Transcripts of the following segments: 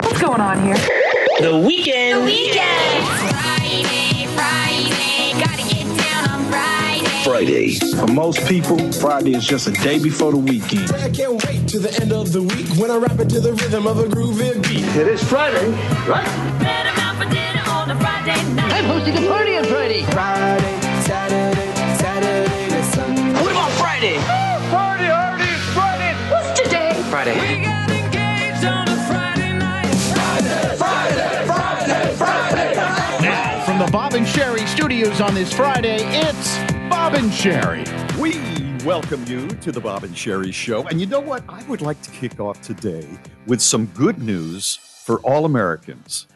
What's going on here? The weekend. The weekend. Friday, Friday, gotta get down on Friday. Friday. For most people, Friday is just a day before the weekend. I can't wait to the end of the week when I rap it to the rhythm of a groovy beat. It is Friday, right? Better out for dinner on a Friday night. I'm hosting a party on Friday. Friday, Saturday, Saturday Sunday. What about Friday? Bob and Sherry studios on this Friday, it's Bob and Sherry. We welcome you to the Bob and Sherry Show. And you know what? I would like to kick off today with some good news for all Americans.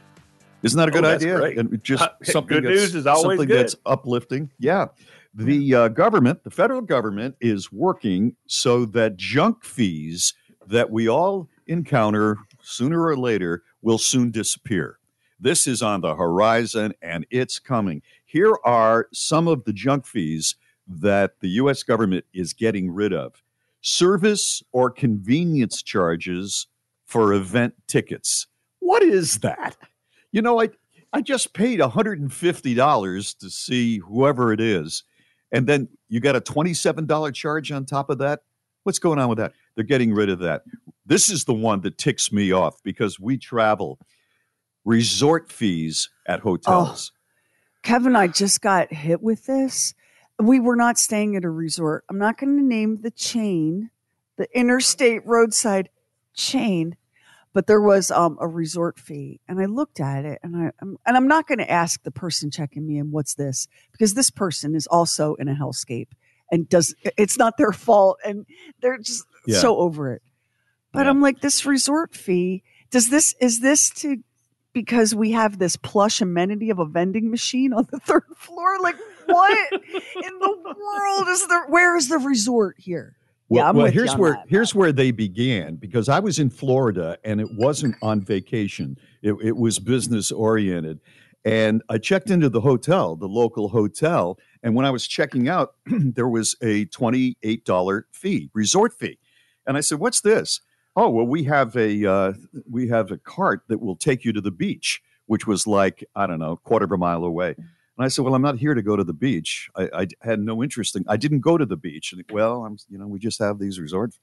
Isn't that a Oh, good that's idea? great. And just Uh, something good that's- news is always something good. that's uplifting. Yeah. The uh, government, the federal government, is working so that junk fees that we all encounter sooner or later will soon disappear. This is on the horizon and it's coming. Here are some of the junk fees that the U.S. government is getting rid of service or convenience charges for event tickets. What is that? You know, I, I just paid $150 to see whoever it is, and then you got a $27 charge on top of that. What's going on with that? They're getting rid of that. This is the one that ticks me off because we travel resort fees at hotels. Kevin and I just got hit with this. We were not staying at a resort. I'm not going to name the chain, the interstate roadside chain, but there was um, a resort fee, and I looked at it, and I I'm, and I'm not going to ask the person checking me in what's this because this person is also in a hellscape and does it's not their fault, and they're just Yeah. so over it. But Yeah. I'm like, this resort fee does this is this to because we have this plush amenity of a vending machine on the third floor. Like, what in the world is the? Where is the resort here? Well, yeah, I'm well here's where that. here's where they began because I was in Florida and it wasn't on vacation. It, it was business oriented, and I checked into the hotel, the local hotel, and when I was checking out, there was a twenty eight dollar fee, resort fee, and I said, "What's this?" Oh, well, we have a uh, we have a cart that will take you to the beach, which was like I don't know, a quarter of a mile away. And I said, "Well, I'm not here to go to the beach. I, I had no interest in. I didn't go to the beach. And well, I'm, you know, we just have these resorts.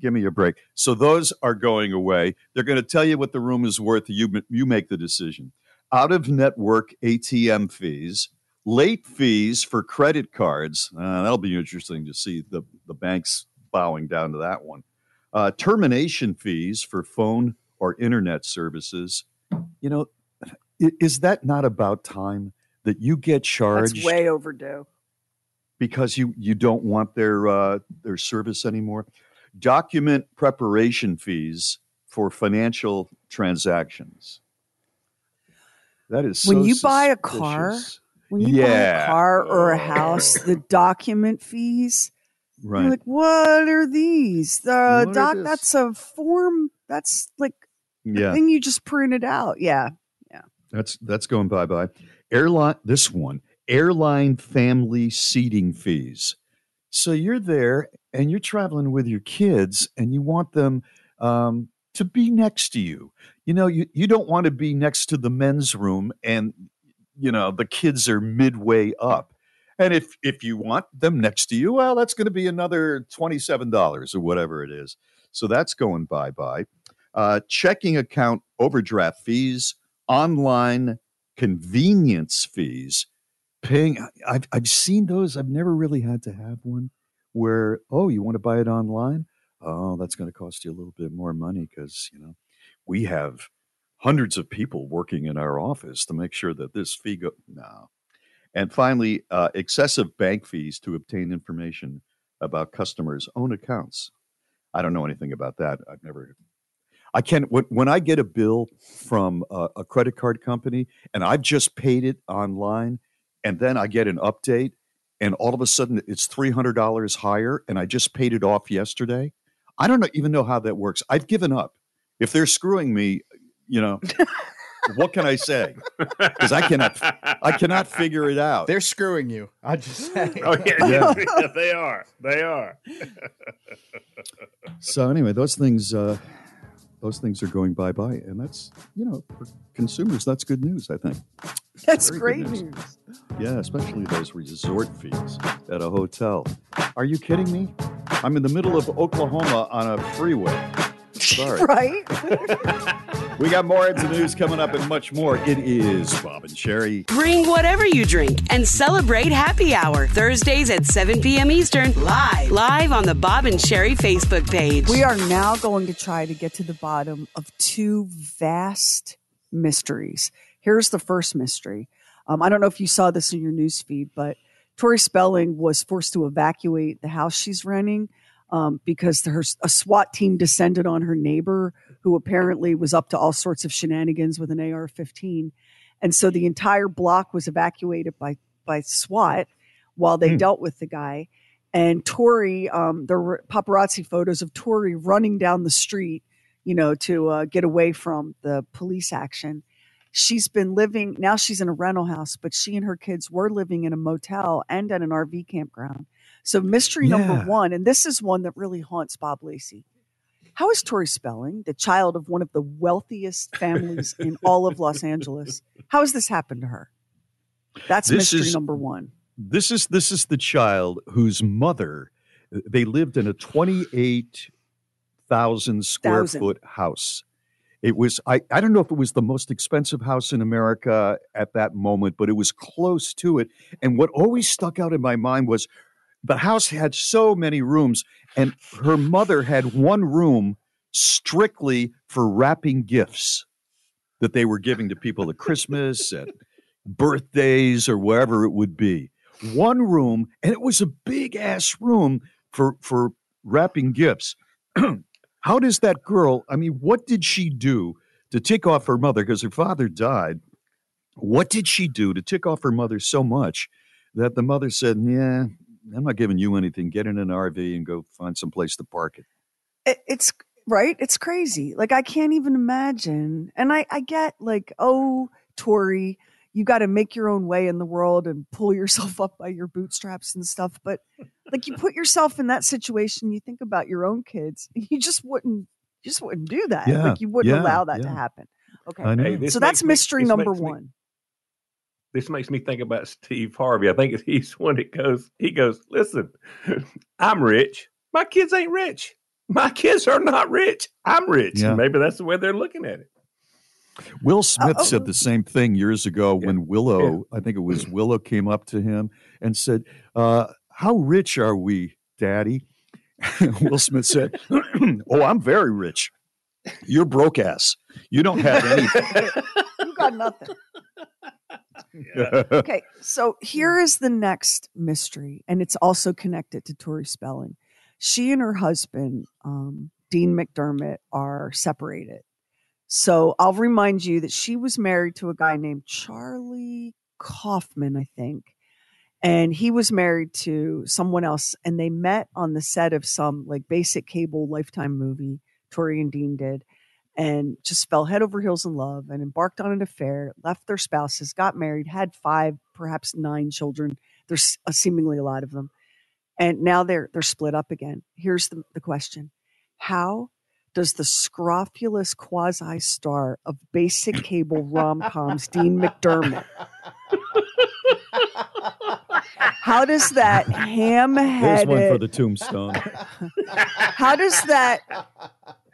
Give me a break. So those are going away. They're going to tell you what the room is worth. You you make the decision. Out of network ATM fees, late fees for credit cards. Uh, that'll be interesting to see the the banks bowing down to that one. Uh, termination fees for phone or internet services. You know, is that not about time that you get charged? That's way overdue. because you you don't want their uh, their service anymore. Document preparation fees for financial transactions. That is When so you buy a car. When you buy a car or a house, the document fees. Right? You're like, what are these? The What doc. That's a form. That's like yeah, thing you just printed out. Yeah. Yeah. that's that's going bye bye. Airline, this one, airline family seating fees. So you're there and you're traveling with your kids, and you want them um, to be next to you. You know, you, you don't want to be next to the men's room, and you know the kids are midway up. And if if you want them next to you, well, that's going to be another twenty seven dollars or whatever it is. So that's going bye bye. uh, checking account overdraft fees, online convenience fees, paying. I've, I've seen those. I've never really had to have one where, oh, you want to buy it online? Oh, that's going to cost you a little bit more money because, you know, we have hundreds of people working in our office to make sure that this fee go. No. And finally, uh, excessive bank fees to obtain information about customers' own accounts. I don't know anything about that. I've never. I can when, I get a bill from a, a credit card company and I've just paid it online, and then I get an update, and all of a sudden it's three hundred dollars higher, and I just paid it off yesterday. I don't even know how that works. I've given up. If they're screwing me, you know, what can I say? Because I cannot, I cannot figure it out. They're screwing you. I just say. Oh yeah, Yeah. yeah. they are. They are. So anyway, those things, uh, those things are going bye bye, and that's you know for consumers, that's good news. I think. That's Very great news. news. Yeah, especially those resort fees at a hotel. Are you kidding me? I'm in the middle of Oklahoma on a freeway. Sorry. Right? We got more into news coming up and much more. It is Bob and Sherry. Bring whatever you drink and celebrate happy hour Thursdays at 7 p.m. Eastern live live on the Bob and Sherry Facebook page. We are now going to try to get to the bottom of two vast mysteries. Here's the first mystery. Um, I don't know if you saw this in your news feed, but Tori Spelling was forced to evacuate the house she's renting um, because her, a SWAT team descended on her neighbor, who apparently was up to all sorts of shenanigans with an AR 15. And so the entire block was evacuated by, by SWAT while they dealt with the guy. And Tori, um, there were paparazzi photos of Tori running down the street, you know, to uh, get away from the police action. She's been living, now she's in a rental house, but she and her kids were living in a motel and at an RV campground. So, mystery Yeah. number one, and this is one that really haunts Bob Lacey. How is Tori Spelling, the child of one of the wealthiest families in all of Los Angeles, how has this happened to her? That's This mystery is- number one. This is this is the child whose mother they lived in a twenty eight thousand square Thousand. foot house. It was I, I don't know if it was the most expensive house in America at that moment, but it was close to it. And what always stuck out in my mind was the house had so many rooms, and her mother had one room strictly for wrapping gifts that they were giving to people at Christmas and birthdays or wherever it would be. One room, and it was a big ass room for for wrapping gifts. How does that girl? I mean, what did she do to tick off her mother? Because her father died. What did she do to tick off her mother so much that the mother said, "Yeah, I'm not giving you anything. Get in an RV and go find some place to park it." it, it's right? It's crazy. Like i can't even imagine. And i i get like oh tori you got to make your own way in the world and pull yourself up by your bootstraps and stuff. But like you put yourself in that situation you think about your own kids you just wouldn't you just wouldn't do that. Yeah, like you wouldn't yeah, allow that to happen. Okay. Hey, so that's makes me- mystery number makes me- one this makes me think about Steve Harvey. I think he's one that goes, he goes, listen, I'm rich. My kids ain't rich. My kids are not rich. I'm rich. Yeah. Maybe that's the way they're looking at it. Will Smith oh. said the same thing years ago when Willow, I think it was Willow, came up to him and said, uh, How rich are we, Daddy? Will Smith said, Oh, I'm very rich. You're broke ass. You don't have anything. you got nothing okay, so here is the next mystery, and it's also connected to Tori Spelling. She and her husband, um, Dean McDermott, are separated. So I'll remind you that she was married to a guy named Charlie Kaufman, I think. And he was married to someone else, and they met on the set of some like basic cable lifetime movie Tori and Dean did and just fell head over heels in love and embarked on an affair, left their spouses, got married, had five, perhaps nine children. There's seemingly a lot of them. And now they're they're split up again. Here's the, the question. How does the scrofulous quasi star of basic cable rom coms, Dean McDermott, how does that ham There's one for the tombstone. how does that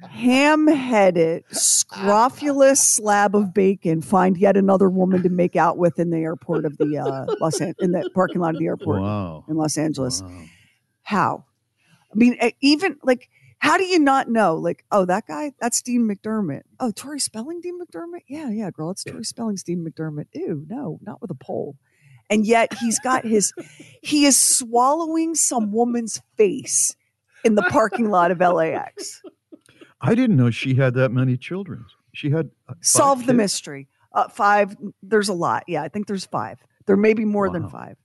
ham-headed, scrofulous slab of bacon find yet another woman to make out with in the airport of the uh, Los An- in the parking lot of the airport Wow. in Los Angeles. How? I mean, even like, how do you not know? Like, oh, that guy, that's Dean McDermott. Oh, Tori Spelling, Dean McDermott. Yeah, yeah, girl, it's Tori Spelling's Dean McDermott. Ew, no, not with a pole. And yet he's got his, he is swallowing some woman's face in the parking lot of LAX. I didn't know she had that many children. She had uh, five Solve the mystery. Uh, five. There's a lot. Yeah, I think there's five. There may be more than five.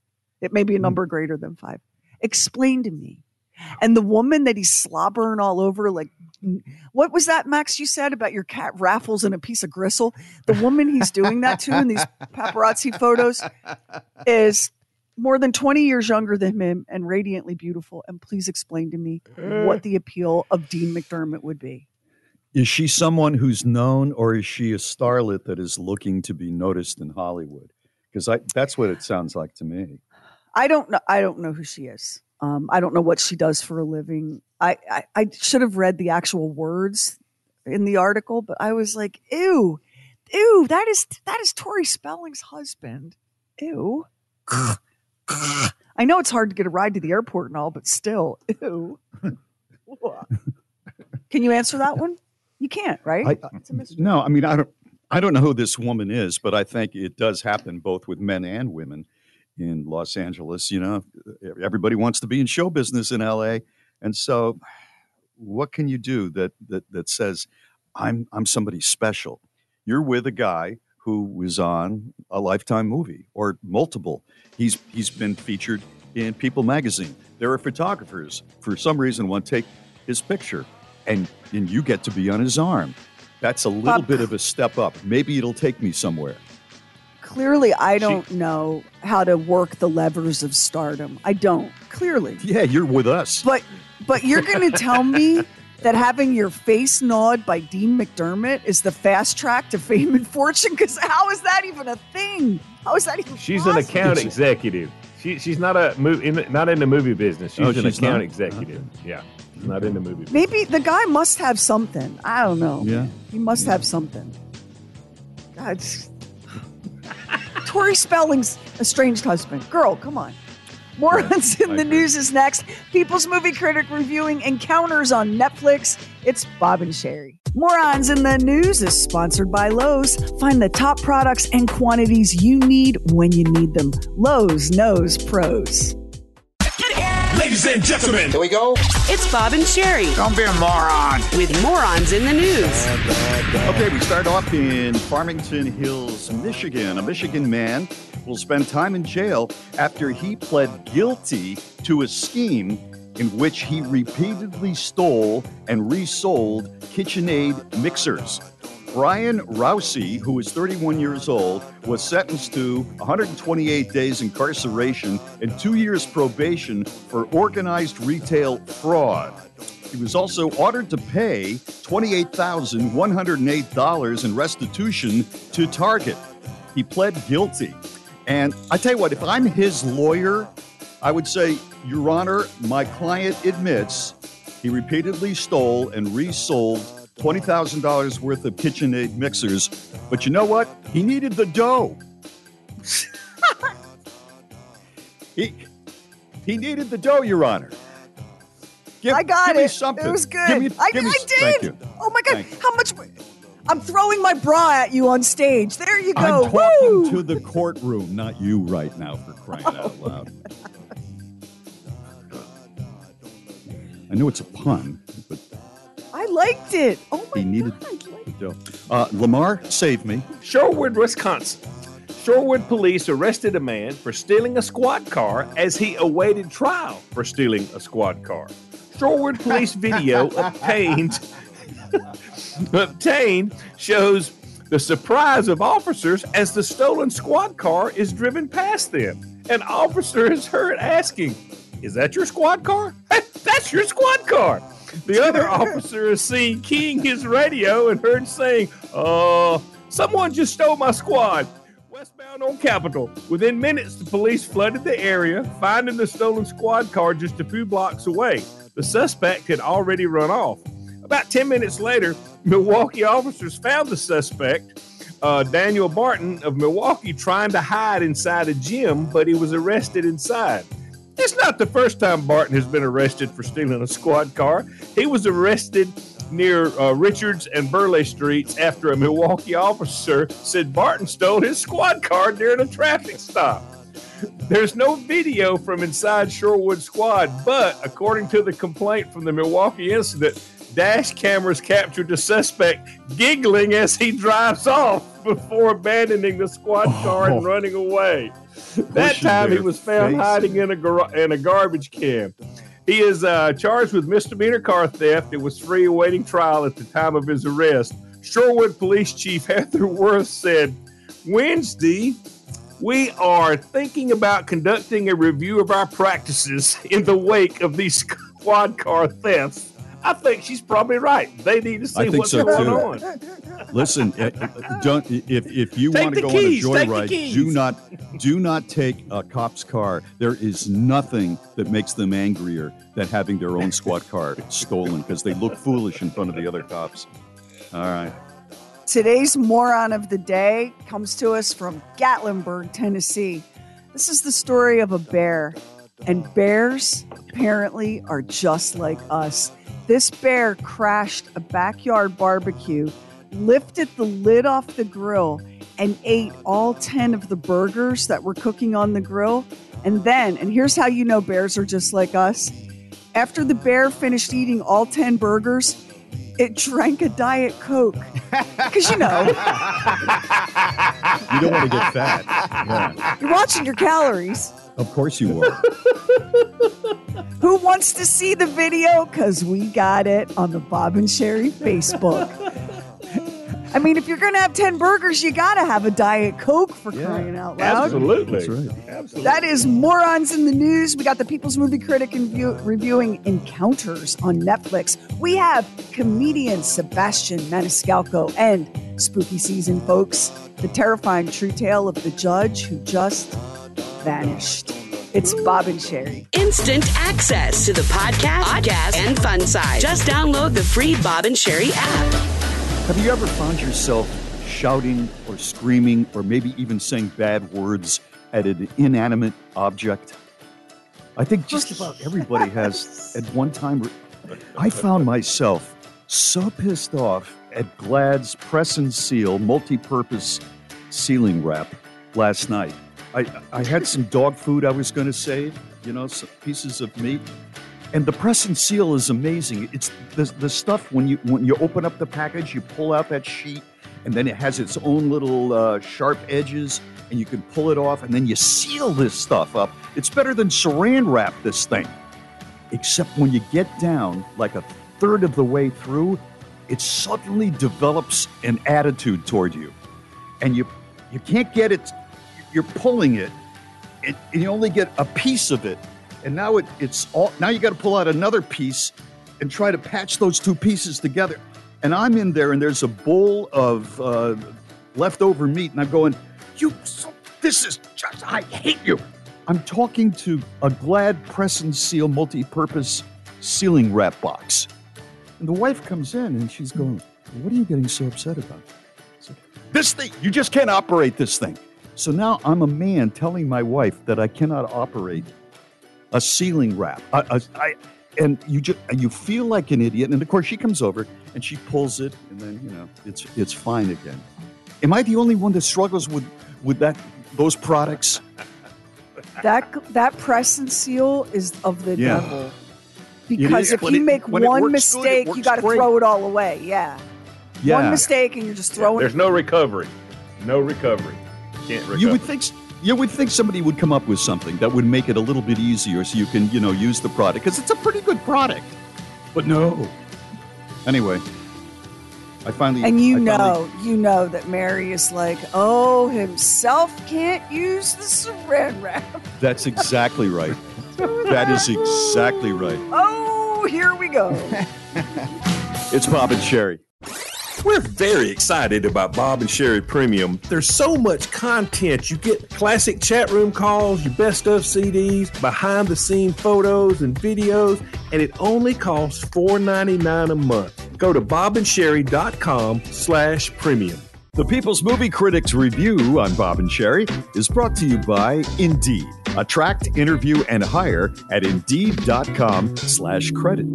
It may be a number greater than five. Explain to me. And the woman that he's slobbering all over, like, what was that, Max? You said about your cat raffles and a piece of gristle. The woman he's doing that to in these paparazzi photos is more than 20 years younger than him and radiantly beautiful. And please explain to me what the appeal of Dean McDermott would be. Is she someone who's known, or is she a starlet that is looking to be noticed in Hollywood? Because that's what it sounds like to me. I don't know. I don't know who she is. Um, I don't know what she does for a living. I, I, I should have read the actual words in the article, but I was like, ew, ew, that is that is Tori Spelling's husband. Ew. I know it's hard to get a ride to the airport and all, but still, ew. Can you answer that one? You can't, right? I, no, I mean I don't. I don't know who this woman is, but I think it does happen both with men and women in Los Angeles. You know, everybody wants to be in show business in LA, and so what can you do that that that says I'm I'm somebody special? You're with a guy who was on a Lifetime movie or multiple. He's he's been featured in People magazine. There are photographers for some reason want to take his picture, and and you get to be on his arm. That's a little Bob- bit of a step up. Maybe it'll take me somewhere. Clearly, I don't know how to work the levers of stardom. I don't. Clearly. Yeah, you're with us. But but you're going to tell me that having your face gnawed by Dean McDermott is the fast track to fame and fortune? Because how is that even a thing? How is that even? She's an account executive. She, she's not a movie in, not in the movie business. She's Oh, an she's account not? executive. Yeah, she's not in the movie. business. Maybe the guy must have something. I don't know. Yeah. He must have something. God. Tori Spelling's estranged husband. Girl, come on. Morons in I the agree. News is next. People's Movie Critic reviewing Encounters on Netflix. It's Bob and Sherry. Morons in the News is sponsored by Lowe's. Find the top products and quantities you need when you need them. Lowe's knows pros. Ladies and gentlemen, Here we go. It's Bob and Sherry Don't be a moron. with morons in the news. Okay, we start off in Farmington Hills, Michigan. A Michigan man will spend time in jail after he pled guilty to a scheme in which he repeatedly stole and resold KitchenAid mixers. Brian Rousey, who is 31 years old, was sentenced to 128 days incarceration and two years probation for organized retail fraud. He was also ordered to pay $28,108 in restitution to Target. He pled guilty. And I tell you what, if I'm his lawyer, I would say, Your Honor, my client admits he repeatedly stole and resold $20,000 worth of KitchenAid mixers. But you know what? He needed the dough. he, he needed the dough, Your Honor. Give, I got give it. Me something. It was good. Give me, I, me- I did. Oh my god! How much? I'm throwing my bra at you on stage. There you go. I'm talking Woo! to the courtroom, not you right now, for crying out loud. I know it's a pun, but I liked it. Oh my he needed god! I liked the. Uh, Lamar, save me. Shorewood, Wisconsin. Shorewood police arrested a man for stealing a squad car as he awaited trial for stealing a squad car. Shorewood police video obtained obtained shows the surprise of officers as the stolen squad car is driven past them. An officer is heard asking, "Is that your squad car? That's your squad car." The other officer is seen keying his radio and heard saying, "Uh, someone just stole my squad." Westbound on Capitol. Within minutes, the police flooded the area, finding the stolen squad car just a few blocks away. The suspect had already run off. About 10 minutes later, Milwaukee officers found the suspect, uh, Daniel Barton of Milwaukee, trying to hide inside a gym, but he was arrested inside. It's not the first time Barton has been arrested for stealing a squad car. He was arrested near uh, Richards and Burleigh Streets after a Milwaukee officer said Barton stole his squad car during a traffic stop. There's no video from inside Shorewood Squad, but according to the complaint from the Milwaukee incident, dash cameras captured the suspect giggling as he drives off before abandoning the squad car and Oh. running away. That time he was found face. hiding in a gar- in a garbage can. He is uh, charged with misdemeanor car theft and was free awaiting trial at the time of his arrest. Shorewood Police Chief Heather Wurth said, Wednesday, we are thinking about conducting a review of our practices in the wake of these squad car thefts. I think she's probably right. They need to see I think what's so, going too. on. Listen, uh, uh, don't if if you Take want to go keys, on a joyride, do not do not take a cop's car. There is nothing that makes them angrier than having their own squad car stolen because they look foolish in front of the other cops. All right. Today's moron of the day comes to us from Gatlinburg, Tennessee. This is the story of a bear, and bears apparently are just like us. This bear crashed a backyard barbecue, lifted the lid off the grill, and ate all 10 of the burgers that were cooking on the grill. And then, and here's how you know bears are just like us after the bear finished eating all 10 burgers, it drank a Diet Coke. Because, you know, You don't want to get fat. Yeah. you're watching your calories. Of course you are. Who wants to see the video? Because we got it on the Bob and Sherry Facebook. I mean, if you're going to have 10 burgers, you got to have a Diet Coke for crying out loud. Absolutely. That's right. Absolutely. That is Morons in the News. We got the People's Movie Critic in view, reviewing Encounters on Netflix. We have comedian Sebastian Maniscalco and spooky season, folks. The terrifying true tale of the judge who just vanished. It's Bob and Sherry. Instant access to the podcast, podcast, and fun side. Just download the free Bob and Sherry app. Have you ever found yourself shouting or screaming or maybe even saying bad words at an inanimate object? I think just about everybody has at one time. I found myself so pissed off at Glad's press and seal multi-purpose sealing wrap last night. I, I had some dog food I was going to save, you know, some pieces of meat. And the press and seal is amazing. It's the, the stuff when you when you open up the package, you pull out that sheet, and then it has its own little uh, sharp edges, and you can pull it off, and then you seal this stuff up. It's better than saran wrap. This thing, except when you get down like a third of the way through, it suddenly develops an attitude toward you, and you you can't get it. You're pulling it, and and you only get a piece of it. And now it, it's all now you got to pull out another piece and try to patch those two pieces together. And i'm in there and there's a bowl of uh, leftover meat and i'm going you so- this is just i hate you. I'm talking to a glad press and seal multi-purpose sealing wrap box. And the wife comes in and she's going what are you getting so upset about? This thing you just can't operate this thing so now i'm a man telling my wife that i cannot operate a ceiling wrap. A- a- I- and you just you feel like an idiot. And of course, she comes over and she pulls it, and then you know it's it's fine again. Am I the only one that struggles with with that those products? That that press and seal is of the Yeah. devil. Because if but you it- make one works good, mistake, you got to throw it all away. Yeah. One mistake and you're just throwing it. There's it. no recovery. No recovery. Can't recover. You would think you would think somebody would come up with something that would make it a little bit easier, so you can you know use the product because it's a pretty good product. But no. Anyway, I finally And you I finally- know, you know that Mary is like, oh, himself can't use the saran wrap. that's exactly right. that is exactly right. Oh, here we go. It's Bob and Sherry. We're very excited about Bob and Sherry Premium. There's so much content. You get classic chat room calls, your best of CDs, behind the scene photos and videos, and it only costs $4.99 a month. Go to bobandsherry.com slash premium. The People's Movie Critics Review on Bob and Sherry is brought to you by Indeed. Attract, interview, and hire at Indeed.com slash credit.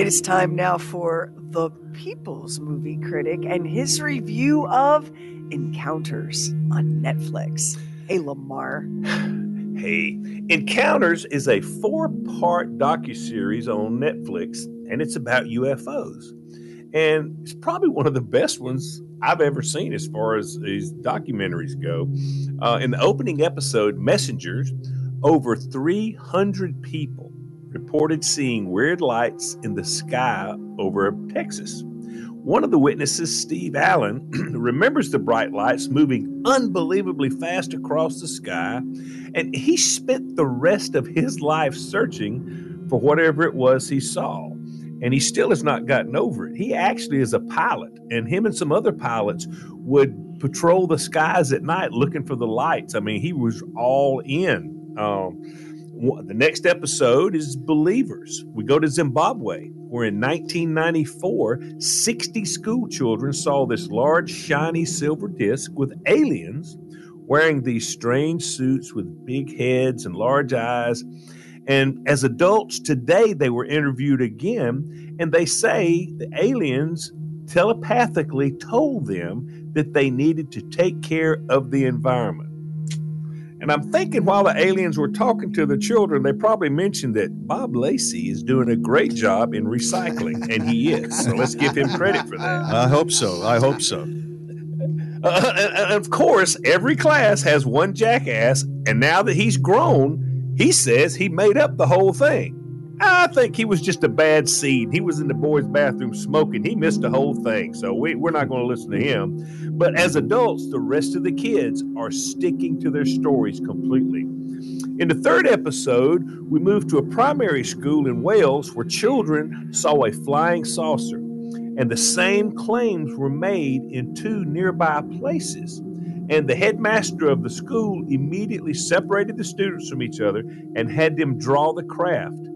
It is time now for the People's Movie Critic and his review of Encounters on Netflix. Hey, Lamar. Hey, Encounters is a four-part docuseries on Netflix, and it's about UFOs. And it's probably one of the best ones I've ever seen as far as these documentaries go. Uh, in the opening episode, Messengers, over 300 people reported seeing weird lights in the sky over Texas. One of the witnesses, Steve Allen, remembers the bright lights moving unbelievably fast across the sky, and he spent the rest of his life searching for whatever it was he saw. And he still has not gotten over it. He actually is a pilot, and him and some other pilots would patrol the skies at night looking for the lights. I mean, he was all in. Um, the next episode is Believers. We go to Zimbabwe, where in 1994, 60 school children saw this large, shiny silver disc with aliens wearing these strange suits with big heads and large eyes. And as adults today, they were interviewed again, and they say the aliens telepathically told them that they needed to take care of the environment. And I'm thinking while the aliens were talking to the children, they probably mentioned that Bob Lacey is doing a great job in recycling, and he is. So let's give him credit for that. I hope so. I hope so. Uh, and of course, every class has one jackass, and now that he's grown, he says he made up the whole thing. I think he was just a bad seed. He was in the boys' bathroom smoking. He missed the whole thing. So we, we're not going to listen to him. But as adults, the rest of the kids are sticking to their stories completely. In the third episode, we move to a primary school in Wales where children saw a flying saucer. And the same claims were made in two nearby places. And the headmaster of the school immediately separated the students from each other and had them draw the craft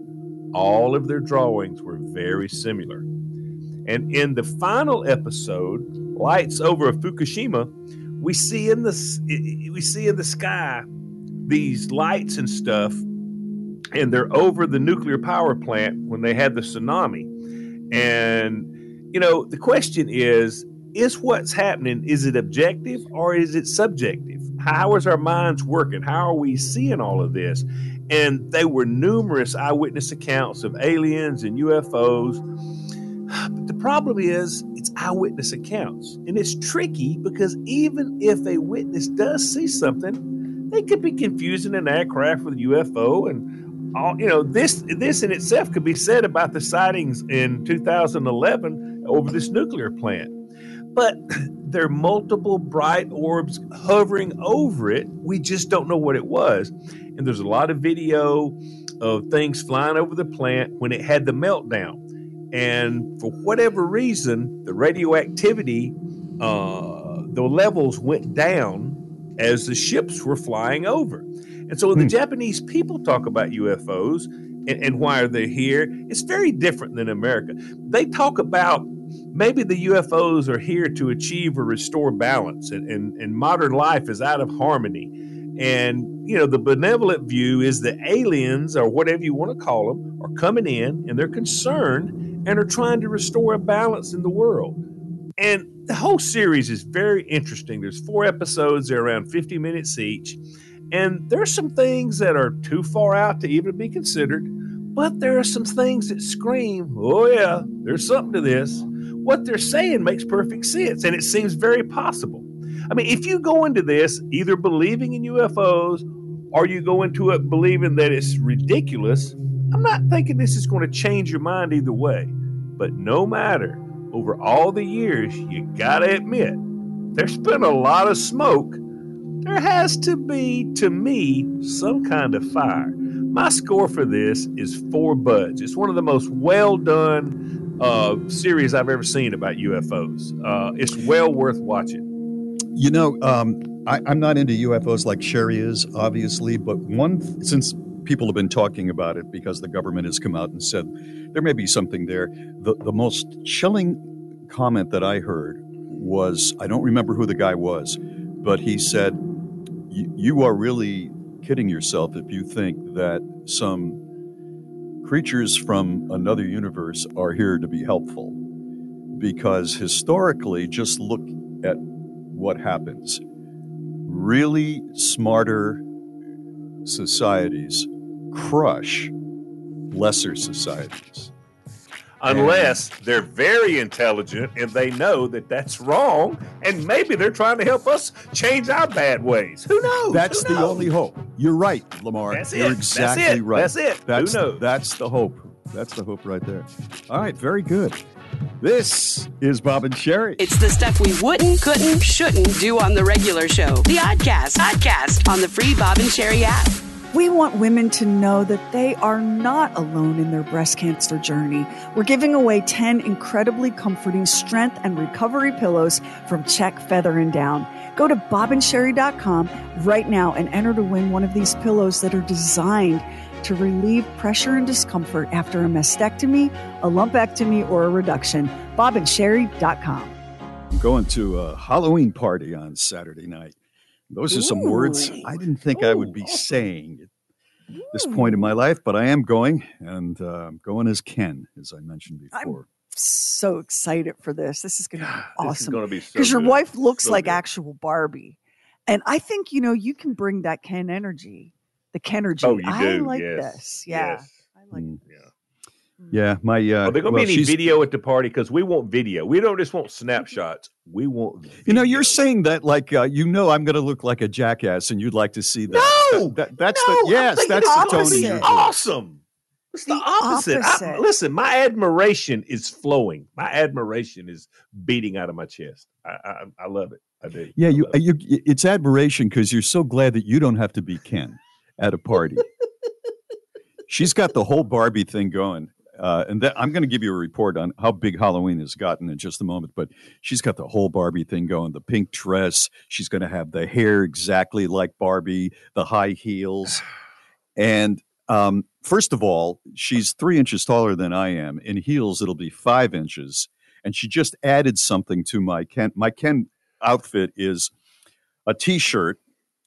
all of their drawings were very similar. And in the final episode, Lights over Fukushima, we see in the we see in the sky these lights and stuff, and they're over the nuclear power plant when they had the tsunami. And you know, the question is is what's happening is it objective or is it subjective how is our minds working how are we seeing all of this and there were numerous eyewitness accounts of aliens and UFOs. But the problem is, it's eyewitness accounts. And it's tricky because even if a witness does see something, they could be confusing an aircraft with a UFO. And, all, you know, this, this in itself could be said about the sightings in 2011 over this nuclear plant. But there are multiple bright orbs hovering over it. We just don't know what it was and there's a lot of video of things flying over the plant when it had the meltdown. And for whatever reason, the radioactivity, uh, the levels went down as the ships were flying over. And so when the hmm. Japanese people talk about UFOs and, and why are they're here, it's very different than America. They talk about maybe the UFOs are here to achieve or restore balance, and, and, and modern life is out of harmony. And, you know, the benevolent view is that aliens, or whatever you want to call them, are coming in and they're concerned and are trying to restore a balance in the world. And the whole series is very interesting. There's four episodes, they're around 50 minutes each. And there's some things that are too far out to even be considered, but there are some things that scream, oh, yeah, there's something to this. What they're saying makes perfect sense, and it seems very possible. I mean, if you go into this either believing in UFOs or you go into it believing that it's ridiculous, I'm not thinking this is going to change your mind either way. But no matter, over all the years, you got to admit, there's been a lot of smoke. There has to be, to me, some kind of fire. My score for this is four buds. It's one of the most well done uh, series I've ever seen about UFOs. Uh, it's well worth watching. You know, um, I, am not into UFOs like Sherry is, obviously, but one since people have been talking about it because the government has come out and said there may be something there. The the most chilling comment that I heard was I don't remember who the guy was, but he said, "You are really kidding yourself if you think that some creatures from another universe are here to be helpful." Because historically, just look at what happens. Really smarter societies crush lesser societies. Unless they're very intelligent and they know that that's wrong, and maybe they're trying to help us change our bad ways. Who knows? That's Who the only hope. You're right, Lamar. That's it. You're it. That's exactly it. right. That's it. Who That's knows? that's the hope. That's the hope right there. All right, very good. This is Bob and Sherry. It's the stuff we wouldn't, couldn't, shouldn't do on the regular show. The Oddcast, Oddcast on the free Bob and Sherry app. We want women to know that they are not alone in their breast cancer journey. We're giving away 10 incredibly comforting strength and recovery pillows from Check Feather and Down. Go to bobandsherry.com right now and enter to win one of these pillows that are designed to relieve pressure and discomfort after a mastectomy, a lumpectomy, or a reduction. bobandsherry.com. I'm going to a Halloween party on Saturday night. Those are some words I didn't think I would be saying at this point in my life, but I am going, and uh, I'm going as Ken, as I mentioned before. I'm. So excited for this. This is going to be awesome. This is going to be so because your wife looks So like good. actual Barbie, and I think you know you can bring that Ken energy, the Kenergy. Oh, you I do. like yes. this. Yeah, Yes. I like. Mm. Yeah. Yeah, my uh, Are there going to well, be any she's- video at the party? Because we want video. We don't just want snapshots. We want. You know, you're saying that like uh, you know I'm going to look like a jackass, and you'd like to see that. No! That- that- that's No, the yes, that's the tone. opposite. Awesome. It's the, The opposite. I- listen, my admiration is flowing. My admiration is beating out of my chest. I, I, I love it. I do. Yeah, I you, love it. you it's admiration because you're so glad that you don't have to be Ken at a party. She's got the whole Barbie thing going. Uh, and that, I'm going to give you a report on how big Halloween has gotten in just a moment. But she's got the whole Barbie thing going. The pink dress. She's going to have the hair exactly like Barbie. The high heels. And um, first of all, she's three inches taller than I am. In heels, it'll be five inches. And she just added something to my Ken. My Ken outfit is a T-shirt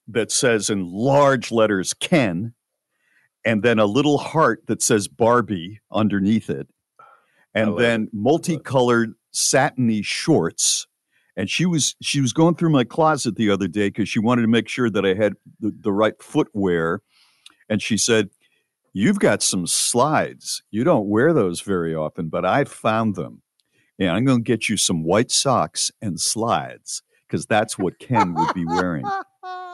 that says in large letters Ken, and then a little heart that says Barbie underneath it, and love then multicolored satiny shorts. And she was she was going through my closet the other day because she wanted to make sure that I had the, the right footwear, and she said, "You've got some slides. You don't wear those very often, but I found them, and I'm going to get you some white socks and slides." Because that's what Ken would be wearing.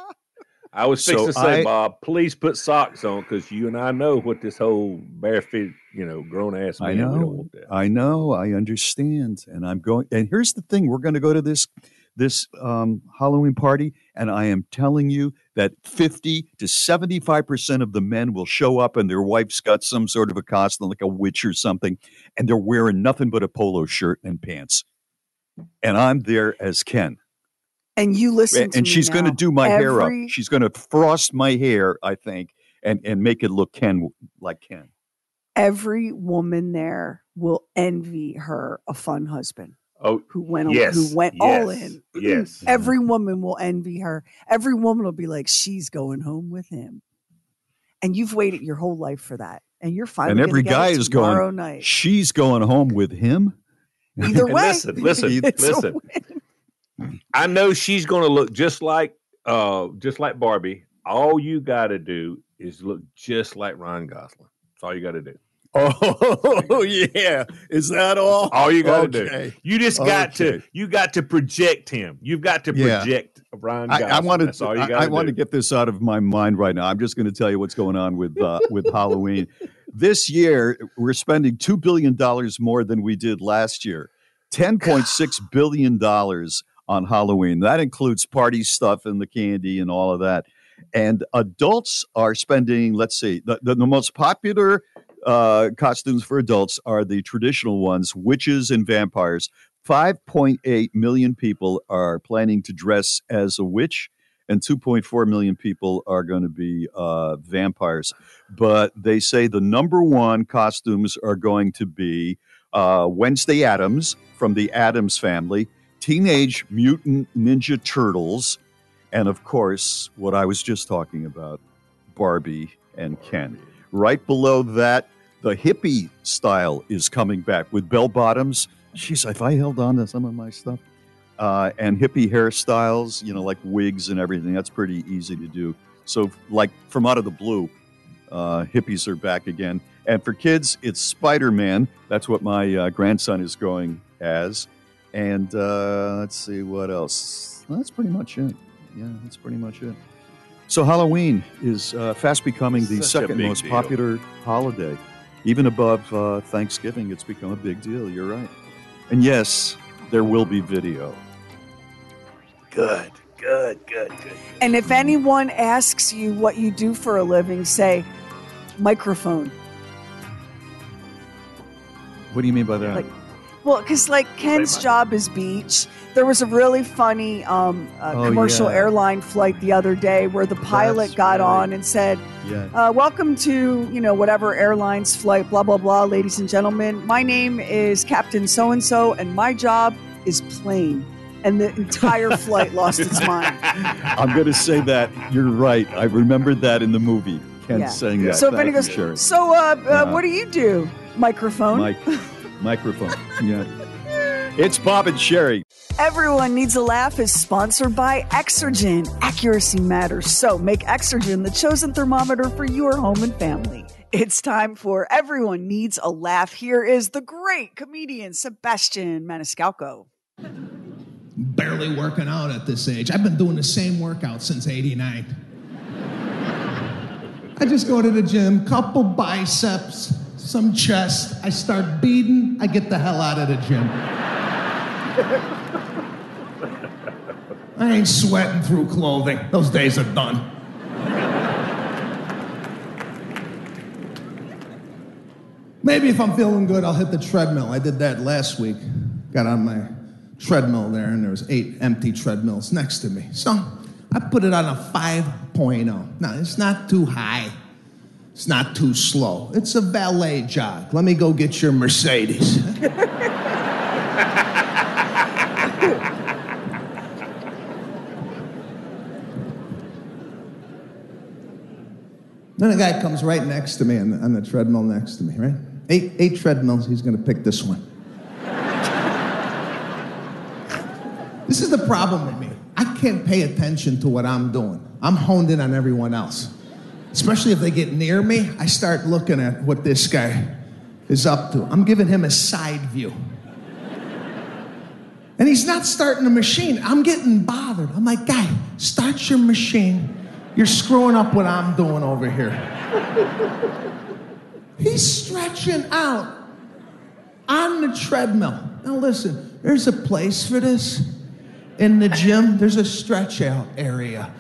I was fixing So to say, I- Bob, please put socks on because you and I know what this whole barefoot, you know, grown ass man. I know. I know. I understand. And I'm going. And here's the thing: we're going to go to this this um, Halloween party, and I am telling you that 50 to 75 percent of the men will show up, and their wife's got some sort of a costume, like a witch or something, and they're wearing nothing but a polo shirt and pants. And I'm there as Ken, And you listen to and she's going to do my hair up. She's going to frost my hair, I think, and and make it look Ken like Ken. Every woman there will envy her a fun husband Oh, who went yes. who went all in. Yes. Mm-hmm. Every woman will envy her. Every woman will be like, she's going home with him. And you've waited your whole life for that. And you're finally and every guy is tomorrow going. night. She's going home with him. Either way. listen, listen, listen. I know she's going to look just like, uh, just like Barbie. All you got to do is look just like Ryan Gosling. That's all you got to do. Oh yeah, is that all? All you got to Okay. do. You just got to, you got to project him. You've got to Yeah. project Ryan I, Gosling. I want That's to. all you I, I want to get this out of my mind right now. I'm just going to tell you what's going on with uh, with Halloween. This year, we're spending two billion dollars more than we did last year. Ten point six billion dollars on Halloween. That includes party stuff and the candy and all of that. And adults are spending. Let's see, the, the, the most popular uh, costumes for adults are the traditional ones, witches and vampires. 5.8 million people are planning to dress as a witch and 2.4 million people are going to be uh, vampires. But they say the number one costumes are going to be uh, Wednesday Addams from the Addams family, Teenage Mutant Ninja Turtles, and of course, what I was just talking about, Barbie and Ken. Right below that, the hippie style is coming back with bell bottoms. Jeez, if I held on to some of my stuff, uh, and hippie hairstyles, you know, like wigs and everything. That's pretty easy to do. So, like from out of the blue, uh, hippies are back again. And for kids, it's Spider Man. That's what my uh, grandson is going as. And uh, let's see what else. Well, that's pretty much it. Yeah, that's pretty much it. So, Halloween is uh, fast becoming the Such second most deal. popular holiday. Even above uh, Thanksgiving, it's become a big deal. You're right. And yes, there will be video. Good, good, good, good. And if anyone asks you what you do for a living, say microphone. What do you mean by that? Like, Well, because like Ken's job is beach. There was a really funny um, uh, Oh, commercial yeah. airline flight the other day where the pilot That's got right. on and said, yeah. uh, "Welcome to you know whatever airlines flight, blah blah blah, ladies and gentlemen. My name is Captain So and So, and my job is plane." And the entire flight lost its mind. I'm going to say that. You're right. I remembered that in the movie. Ken Yeah. saying that. So if Thank goes, Sharon. "So uh, uh, Uh-huh. what do you do?" Microphone. Mic, microphone. Yeah. It's Bob and Sherry. Everyone Needs a Laugh is sponsored by Exergen. Accuracy matters, so make Exergen the chosen thermometer for your home and family. It's time for Everyone Needs a Laugh. Here is the great comedian Sebastian Maniscalco. barely working out at this age. I've been doing the same workout since 89. I just go to the gym, couple biceps, some chest. I start beating, I get the hell out of the gym. I ain't sweating through clothing. Those days are done. Maybe if I'm feeling good, I'll hit the treadmill. I did that last week. Got on my treadmill there, and there was eight empty treadmills next to me. So I put it on a 5.0. Now, it's not too high. It's not too slow. It's a valet jog. Let me go get your Mercedes. Then a guy comes right next to me on the, on the treadmill next to me, right? Eight, eight treadmills, he's gonna pick this one. this is the problem with me. I can't pay attention to what I'm doing. I'm honed in on everyone else. Especially if they get near me, I start looking at what this guy is up to. I'm giving him a side view. And he's not starting the machine. I'm getting bothered. I'm like, guy, start your machine. You're screwing up what I'm doing over here. He's stretching out on the treadmill. Now, listen, there's a place for this. In the gym, there's a stretch out area.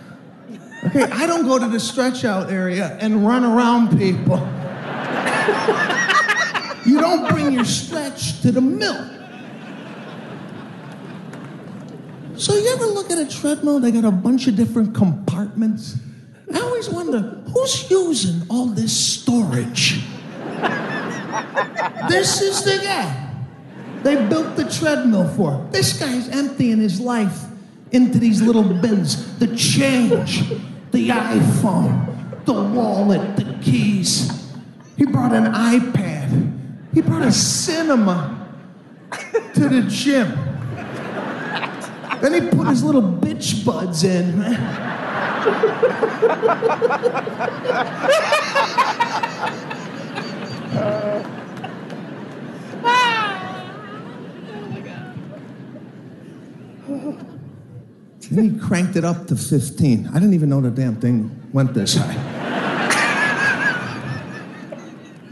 Okay, I don't go to the stretch out area and run around people. you don't bring your stretch to the mill. So you ever look at a treadmill? They got a bunch of different compartments. I always wonder who's using all this storage. this is the guy they built the treadmill for. This guy's emptying his life into these little bins. The change, the iPhone, the wallet, the keys. He brought an iPad. He brought a cinema to the gym. Then he put his little bitch buds in. Then he cranked it up to 15. I didn't even know the damn thing went this high.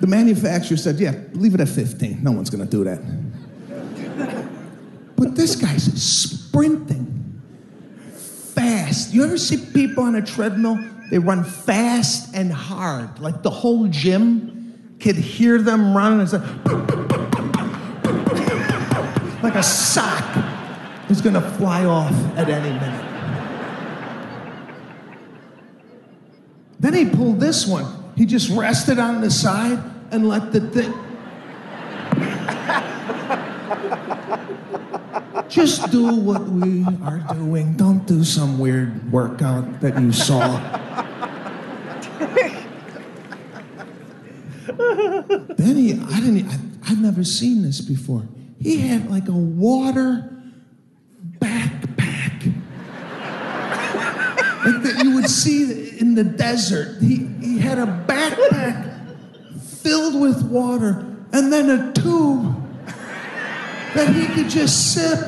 the manufacturer said, yeah, leave it at 15. No one's gonna do that. But this guy's sprinting fast. You ever see people on a treadmill? They run fast and hard. Like the whole gym could hear them running. It's like, like a sock is gonna fly off at any minute. Then he pulled this one. He just rested on the side and let the thing. Just do what we are doing. Don't do some weird workout that you saw. then he, I didn't, I, I'd never seen this before. He had like a water like that you would see in the desert. He, he had a backpack filled with water and then a tube that he could just sip.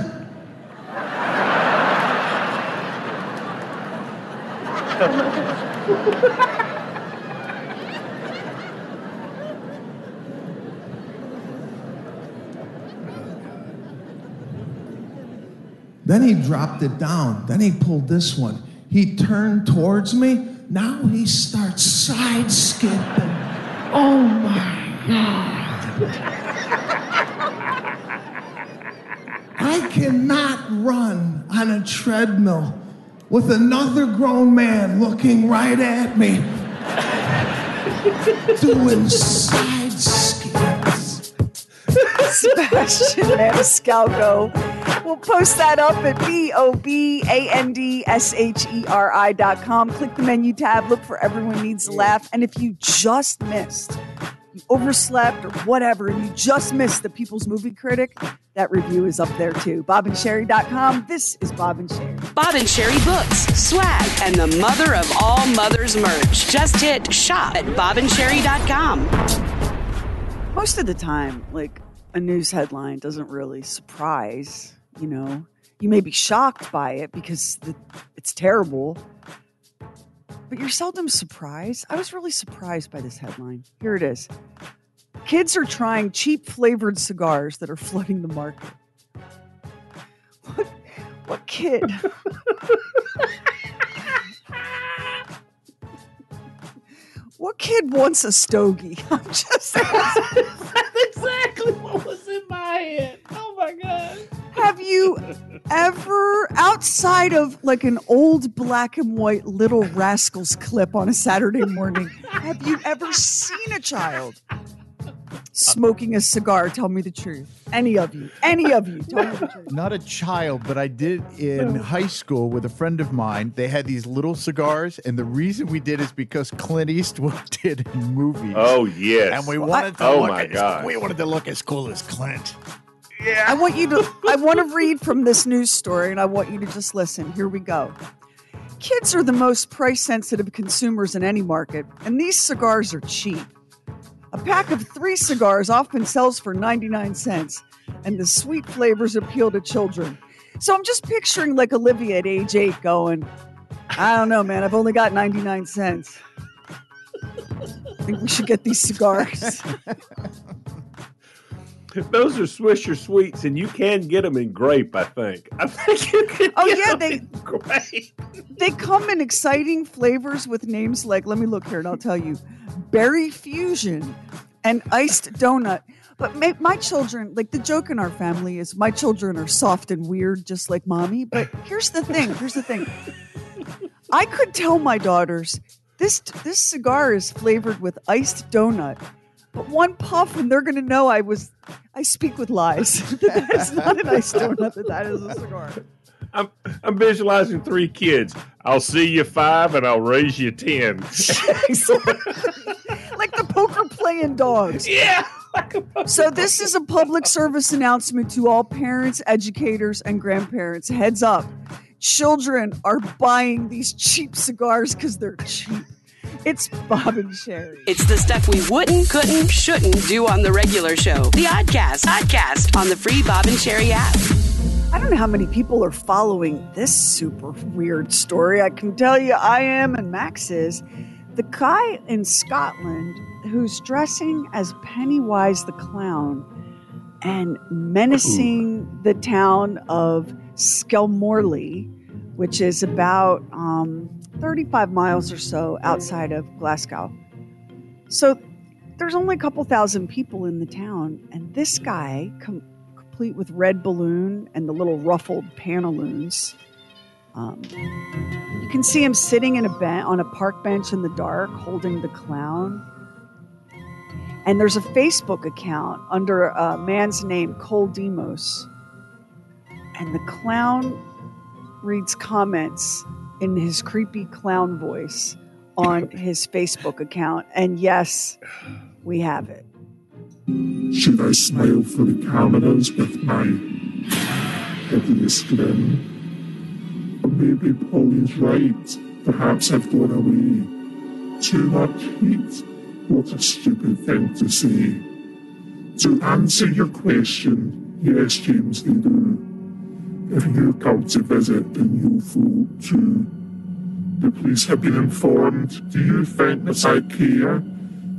Then he dropped it down. Then he pulled this one. He turned towards me. Now he starts side skipping. Oh my God. I cannot run on a treadmill with another grown man looking right at me doing side. Sebastian Maniscalco. We'll post that up at B O B A N D S H E R I dot com. Click the menu tab, look for Everyone Needs a Laugh. And if you just missed, you overslept or whatever, and you just missed the People's Movie Critic, that review is up there too. BobandSherry.com. This is Bob and Sherry. Bob and Sherry Books, swag, and the mother of all mothers merch. Just hit shop at bobandsherry.com. Most of the time, like a news headline doesn't really surprise, you know. You may be shocked by it because the, it's terrible, but you're seldom surprised. I was really surprised by this headline. Here it is Kids are trying cheap flavored cigars that are flooding the market. What, what kid? what kid wants a stogie? I'm just. That's what was in my head. Oh my god. Have you ever, outside of like an old black and white Little Rascals clip on a Saturday morning, have you ever seen a child smoking a cigar? Tell me the truth. Any of you. Any of you. Tell me the truth. Not a child, but I did in high school with a friend of mine. They had these little cigars, and the reason we did is because Clint Eastwood did movies. Oh yes. and we wanted to Oh, look my as- gosh. we wanted to look as cool as Clint. Yeah. I want you to I want to read from this news story and I want you to just listen. Here we go. Kids are the most price sensitive consumers in any market, and these cigars are cheap. A pack of three cigars often sells for 99 cents, and the sweet flavors appeal to children. So I'm just picturing like Olivia at age eight going, I don't know, man, I've only got 99 cents. I think we should get these cigars. Those are Swisher sweets, and you can get them in grape. I think. I think you can. Oh, get yeah, they- in grape. they come in exciting flavors with names like let me look here and i'll tell you berry fusion and iced donut but my, my children like the joke in our family is my children are soft and weird just like mommy but here's the thing here's the thing i could tell my daughters this this cigar is flavored with iced donut but one puff and they're going to know i was i speak with lies that is not an iced donut that that is a cigar I'm I'm visualizing three kids. I'll see you five, and I'll raise you ten. like the poker playing dogs. yeah. So this is a public service announcement to all parents, educators, and grandparents. Heads up. Children are buying these cheap cigars because they're cheap. It's Bob and Sherry. It's the stuff we wouldn't, couldn't, shouldn't do on the regular show. The Oddcast, Oddcast on the free Bob and Sherry app. I don't know how many people are following this super weird story. I can tell you I am and Max is. The guy in Scotland who's dressing as Pennywise the Clown and menacing the town of Skelmorley, which is about um, 35 miles or so outside of Glasgow. So there's only a couple thousand people in the town, and this guy, com- complete with red balloon and the little ruffled pantaloons, Um, you can see him sitting in a ben- on a park bench in the dark, holding the clown. And there's a Facebook account under a man's name, Cole Demos. And the clown reads comments in his creepy clown voice on his Facebook account. And yes, we have it. Should I smile for the cameras with my hideous grin? Or maybe Polly's right. Perhaps I've gone away. Too much heat. What a stupid thing to say. To answer your question, yes, James, they do. If you come to visit, then you'll fall too. The police have been informed. Do you think that I care?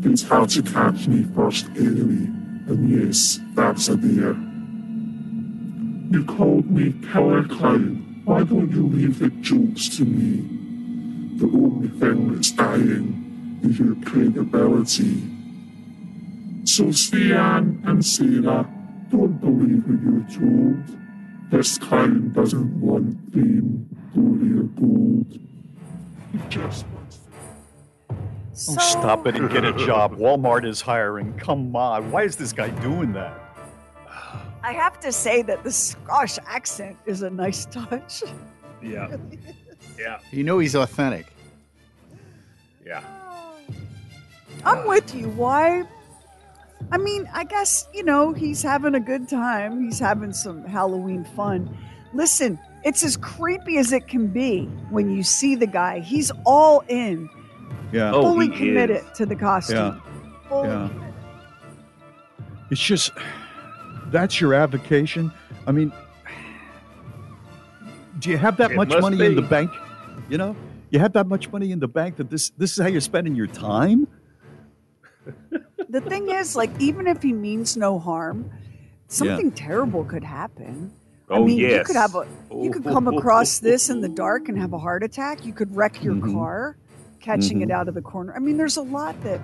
It's how to catch me first anyway. And yes, that's a dare. You called me killer clown. Why don't you leave the jokes to me? The only thing that's dying is your credibility. So Stian and Sarah, don't believe what you're told. This clown doesn't want fame, glory, or gold. He just wants Oh, stop it and get a job. Walmart is hiring. Come on. Why is this guy doing that? I have to say that the Scotch accent is a nice touch. Yeah. Yeah. You know he's authentic. Yeah. I'm with you. Why? I mean, I guess, you know, he's having a good time. He's having some Halloween fun. Listen, it's as creepy as it can be when you see the guy. He's all in, Yeah. Oh, fully committed to the costume. Yeah. Fully Yeah. It's just that's your avocation. I mean, do you have that It much must money in the bank? You know, you have that much money in the bank that this this is how you're spending your time. The thing is, like, even if he means no harm, something terrible could happen. I Oh, mean, you could have a you could come across this in the dark and have a heart attack. You could wreck your Mhm. car, catching it Mhm. out of the corner. I mean, there's a lot that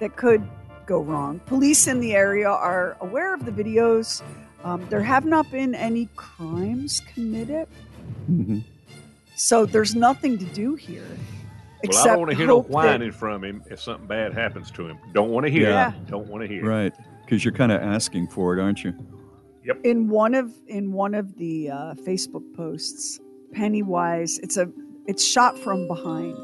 that could go wrong. Police in the area are aware of the videos. Um, there have not been any crimes committed, Mhm. so there's nothing to do here. Well, Except I don't want to hear no hope that- whining from him if something bad happens to him. Don't want to hear Yeah. it. Don't want to hear it. Right, because you're kind of asking for it, aren't you? Yep. In one of in one of the uh, Facebook posts, Pennywise. It's a it's shot from behind,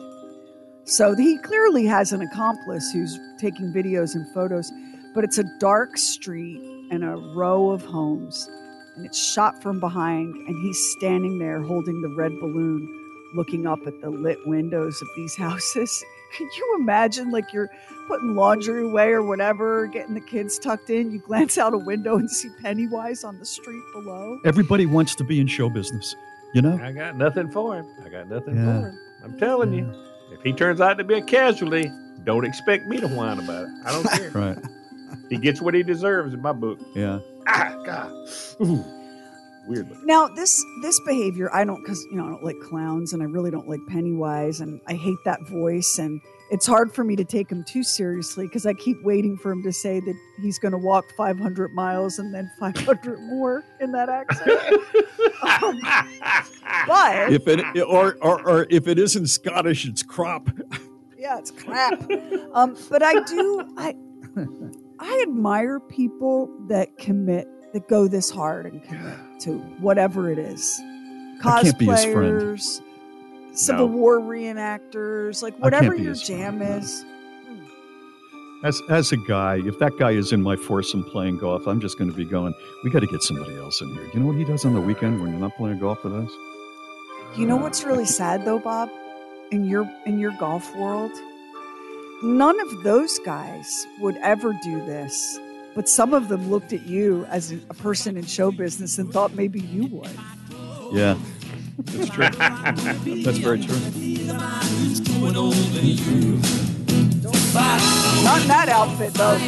so he clearly has an accomplice who's taking videos and photos. But it's a dark street and a row of homes, and it's shot from behind, and he's standing there holding the red balloon, looking up at the lit windows of these houses. Can you imagine, like you're putting laundry away or whatever, getting the kids tucked in? You glance out a window and see Pennywise on the street below. Everybody wants to be in show business, you know. I got nothing for him. I got nothing Yeah. for him. I'm telling you. If he turns out to be a casualty, don't expect me to whine about it. I don't care. Right. he gets what he deserves in my book. Yeah. Ah, God. Ooh. Weird. looking. Now this this behavior, I don't because you know I don't like clowns and I really don't like Pennywise and I hate that voice and it's hard for me to take him too seriously because I keep waiting for him to say that he's going to walk 500 miles and then 500 more in that accent. Um, but If it or, or or if it isn't Scottish, it's crop. yeah, it's crap. Um, but I do I I admire people that commit that go this hard and commit to whatever it is. I can't be his friend. Cosplayers, Civil No. War reenactors, like whatever your jam friend, no. is. As as a guy, if that guy is in my foursome playing golf, I'm just going to be going. We got to get somebody else in here. You know what he does on the weekend when you're not playing golf with us? You know what's really sad though, Bob? In your in your golf world, none of those guys would ever do this. But some of them looked at you as a a person in show business and thought maybe you would. Yeah, that's true. that's very true. Not in that outfit though.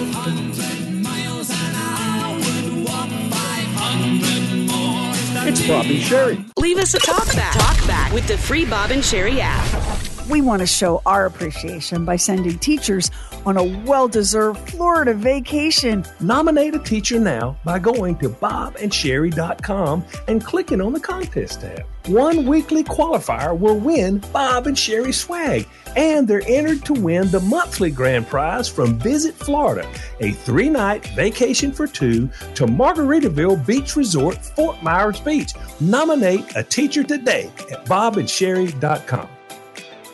It's Bob and Sherry. Leave us a talk back. Talk back with the free Bob and Sherry app. We want to show our appreciation by sending teachers on a well deserved Florida vacation. Nominate a teacher now by going to bobandsherry.com and clicking on the contest tab. One weekly qualifier will win Bob and Sherry swag, and they're entered to win the monthly grand prize from Visit Florida, a three night vacation for two to Margaritaville Beach Resort, Fort Myers Beach. Nominate a teacher today at bobandsherry.com.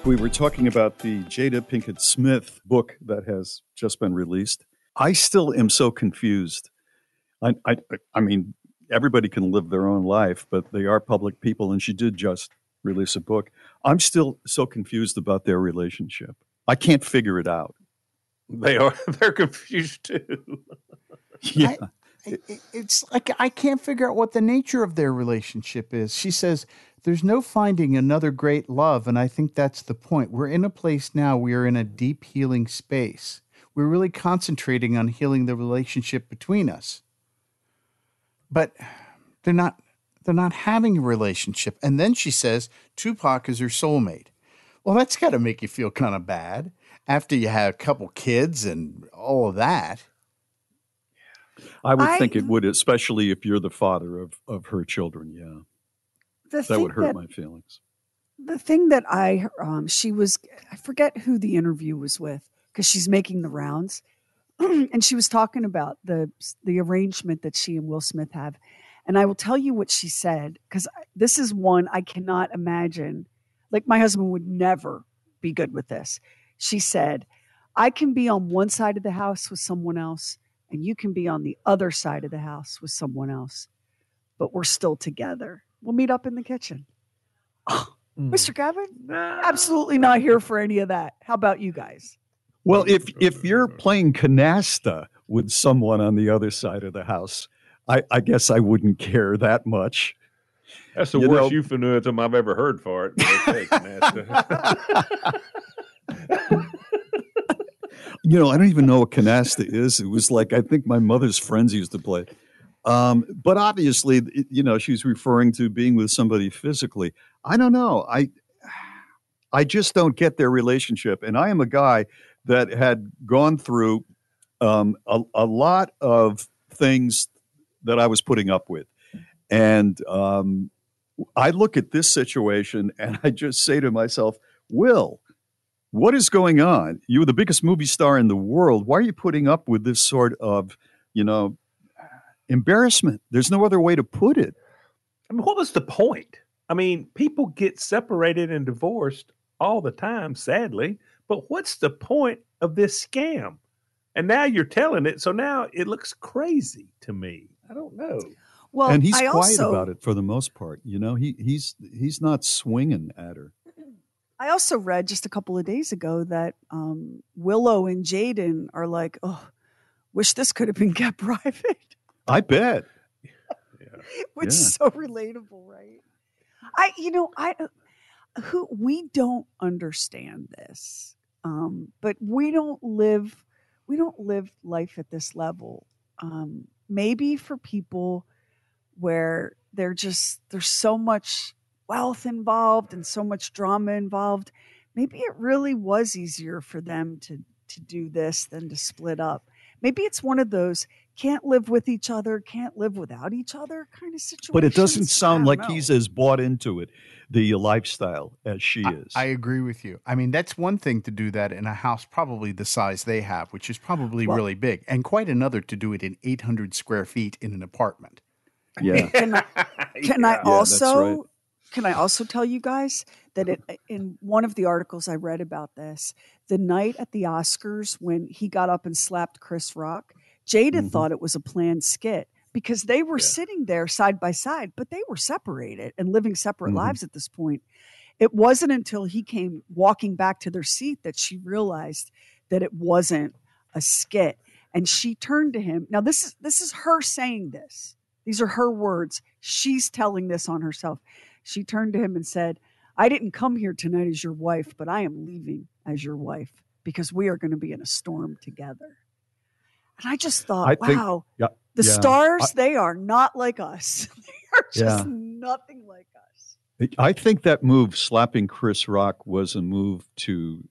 We were talking about the Jada Pinkett Smith book that has just been released. I still am so confused. I, I, I mean, everybody can live their own life, but they are public people, and she did just release a book. I'm still so confused about their relationship. I can't figure it out. They are. They're confused too. yeah. I- I- it's like I can't figure out what the nature of their relationship is. She says there's no finding another great love, and I think that's the point. We're in a place now. We are in a deep healing space. We're really concentrating on healing the relationship between us. But they're not they're not having a relationship. And then she says Tupac is her soulmate. Well, that's got to make you feel kind of bad after you have a couple kids and all of that. I would I- think it would, especially if you're the father of, of her children. Yeah. The that would hurt that- my feelings. the thing that I um she was I forget who the interview was with because she's making the rounds and she was talking about the the arrangement that she and Will Smith have and I will tell you what she said cuz this is one I cannot imagine like my husband would never be good with this. She said, "I can be on one side of the house with someone else and you can be on the other side of the house with someone else, but we're still together. We'll meet up in the kitchen." Hmm. Mr. Gavin, absolutely not here for any of that. How about you guys? Well, if if you're playing canasta with someone on the other side of the house, I, I guess I wouldn't care that much. That's the You worst know- euphemism I've ever heard for it. Okay. You know, I don't even know what canasta is. It was like I think my mother's friends used to play. Um, but obviously, you know, she's referring to being with somebody physically. I don't know. I I just don't get their relationship. And I am a guy that had gone through um, a, a lot of things that I was putting up with. And um, I look at this situation and I just say to myself, Will, what is going on? You're the biggest movie star in the world. Why are you putting up with this sort of, you know, embarrassment? There's no other way to put it. I mean, what was the point? I mean, people get separated and divorced all the time, sadly. But what's the point of this scam? And now you're telling it, so now it looks crazy to me. I don't know. Well, and he's I quiet also, about it for the most part. You know, he he's he's not swinging at her. I also read just a couple of days ago that um, Willow and Jaden are like, oh, wish this could have been kept private, I bet. which Yeah. is so relatable, right? I, you know, I, uh, who we don't understand this, um, but we don't live, we don't live life at this level. Um, maybe for people where they're just there's so much wealth involved and so much drama involved maybe it really was easier for them to to do this than to split up maybe it's one of those can't live with each other can't live without each other kind of situation But it doesn't sound like he's as bought into it, the lifestyle, as she is. I agree with you. I mean, that's one thing to do that in a house probably the size they have, which is probably Well- really big, and quite another to do it in 800 square feet in an apartment. yeah. can I, can I Yeah, that's also right. can I also tell you guys that it, uh, in one of the articles I read about this, the night at the Oscars when he got up and slapped Chris Rock, Jada Mm-hmm. thought it was a planned skit because they were sitting there side by side, but they were separated and living separate Mhm. lives at this point. It wasn't until he came walking back to their seat that she realized that it wasn't a skit and she turned to him. Now this is this is her saying this. These are her words. She's telling this on herself. She turned to him and said, "I didn't come here tonight as your wife, but I am leaving as your wife because we are going to be in a storm together." And I just thought, I think- wow, yeah, the yeah. stars, I- they are not like us. they are just Yeah. nothing like us. I think that move, slapping Chris Rock, was a move to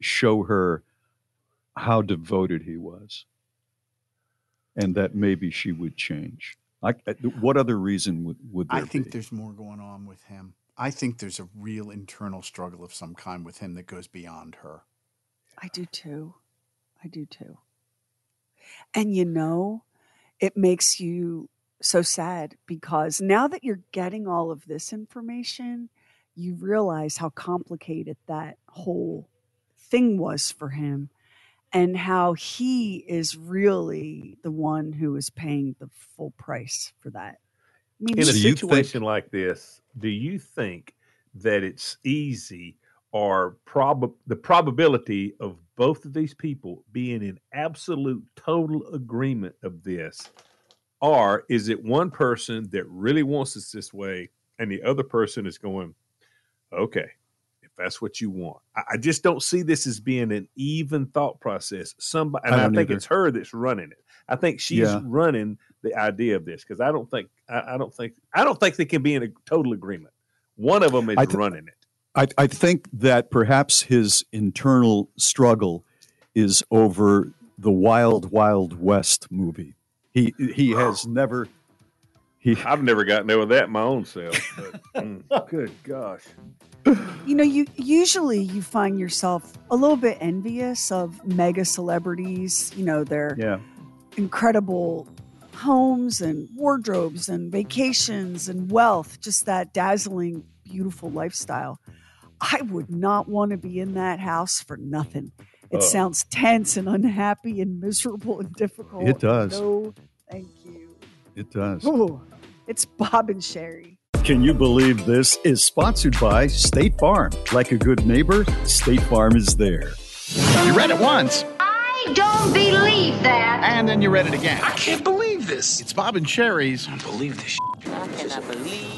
show her how devoted he was, and that maybe she would change. I, what other reason would, would there I think be? there's more going on with him. I think there's a real internal struggle of some kind with him that goes beyond her. I do too. I do too. And you know, it makes you so sad because now that you're getting all of this information, you realize how complicated that whole thing was for him and how he is really the one who is paying the full price for that. I mean, in a situation like this, do you think that it's easy or prob the probability of both of these people being in absolute total agreement of this, or is it one person that really wants it this way and the other person is going, okay, if that's what you want? I, I just don't see this as being an even thought process. Somebody, and I I, think either. it's her that's running it. I think she's Yeah. running the idea of this because I don't think I, I don't think I don't think they can be in a total agreement. One of them is th- running it. I, I think that perhaps his internal struggle is over the Wild Wild West movie. He he has never he I've never gotten there with that my own self. But, mm, good gosh. you know, you usually you find yourself a little bit envious of mega celebrities, you know, their yeah incredible homes and wardrobes and vacations and wealth, just that dazzling, beautiful lifestyle. I would not want to be in that house for nothing. It Oh. sounds tense and unhappy and miserable and difficult. It does. No, thank you. it does. Ooh, it's Bob and Sherry. Can you believe this is sponsored by State Farm? Like a good neighbor, State Farm is there. You read it once, I don't believe that. and then you read it again. I can't believe this. It's Bob and Sherry's. I don't believe this. I cannot believe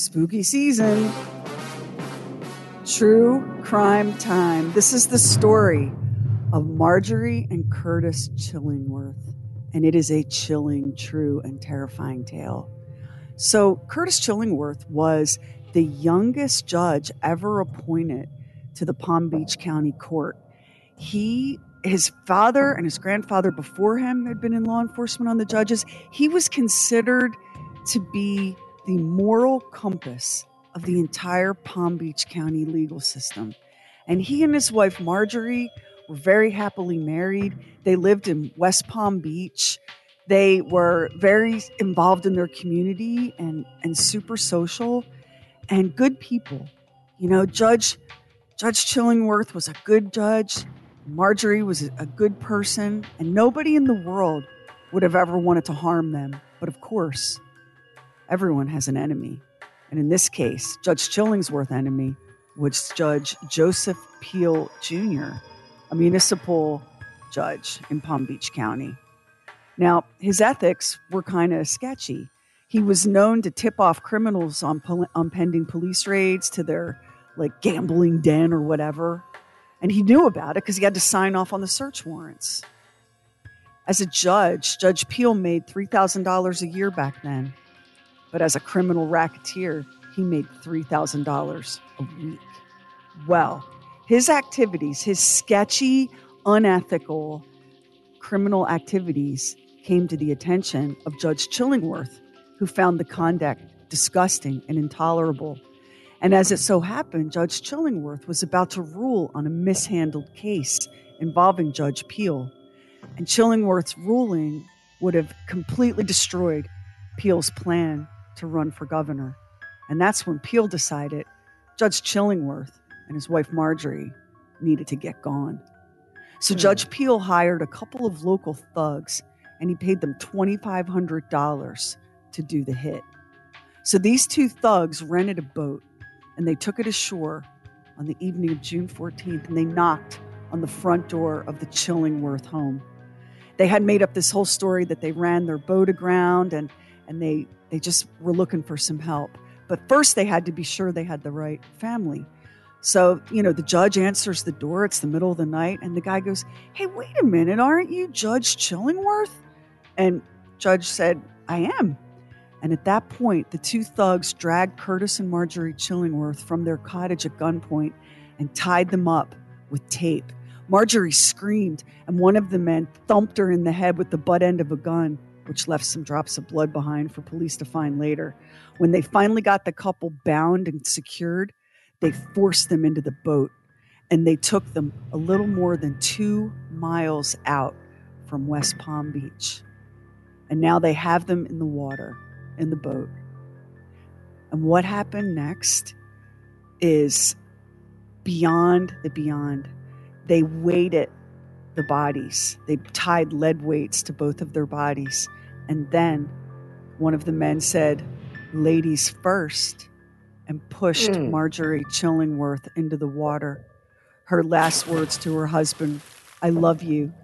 Spooky season. True crime time. This is the story of Marjorie and Curtis Chillingworth, and it is a chilling, true, and terrifying tale. So, Curtis Chillingworth was the youngest judge ever appointed to the Palm Beach County Court. He, his father, and his grandfather before him had been in law enforcement on the judges. He was considered to be the moral compass of the entire Palm Beach County legal system. And he and his wife, Marjorie, were very happily married. They lived in West Palm Beach. They were very involved in their community and, and super social and good people. You know, Judge Judge Chillingworth was a good judge. Marjorie was a good person, and nobody in the world would have ever wanted to harm them. But of course, everyone has an enemy. And in this case, Judge Chillingworth's enemy was Judge Joseph Peel Jr., a municipal judge in Palm Beach County. Now, his ethics were kind of sketchy. He was known to tip off criminals on, pol- on pending police raids to their like gambling den or whatever. And he knew about it because he had to sign off on the search warrants. As a judge, Judge Peel made $3,000 a year back then. But as a criminal racketeer, he made $3,000 a week. Well, his activities, his sketchy, unethical criminal activities came to the attention of Judge Chillingworth, who found the conduct disgusting and intolerable. And as it so happened, Judge Chillingworth was about to rule on a mishandled case involving Judge Peel. And Chillingworth's ruling would have completely destroyed Peel's plan to run for governor. And that's when Peel decided Judge Chillingworth and his wife Marjorie needed to get gone. So hmm. Judge Peel hired a couple of local thugs and he paid them $2,500 to do the hit. So these two thugs rented a boat and they took it ashore on the evening of June 14th and they knocked on the front door of the Chillingworth home. They had made up this whole story that they ran their boat aground and, and they, they just were looking for some help. But first, they had to be sure they had the right family. So, you know, the judge answers the door. It's the middle of the night. And the guy goes, Hey, wait a minute. Aren't you Judge Chillingworth? And Judge said, I am. And at that point, the two thugs dragged Curtis and Marjorie Chillingworth from their cottage at gunpoint and tied them up with tape. Marjorie screamed, and one of the men thumped her in the head with the butt end of a gun, which left some drops of blood behind for police to find later. When they finally got the couple bound and secured, they forced them into the boat and they took them a little more than two miles out from West Palm Beach. And now they have them in the water, in the boat. And what happened next is beyond the beyond. They weighted the bodies, they tied lead weights to both of their bodies. And then one of the men said, Ladies first, and pushed Mm. Marjorie Chillingworth into the water. Her last words to her husband, I love you.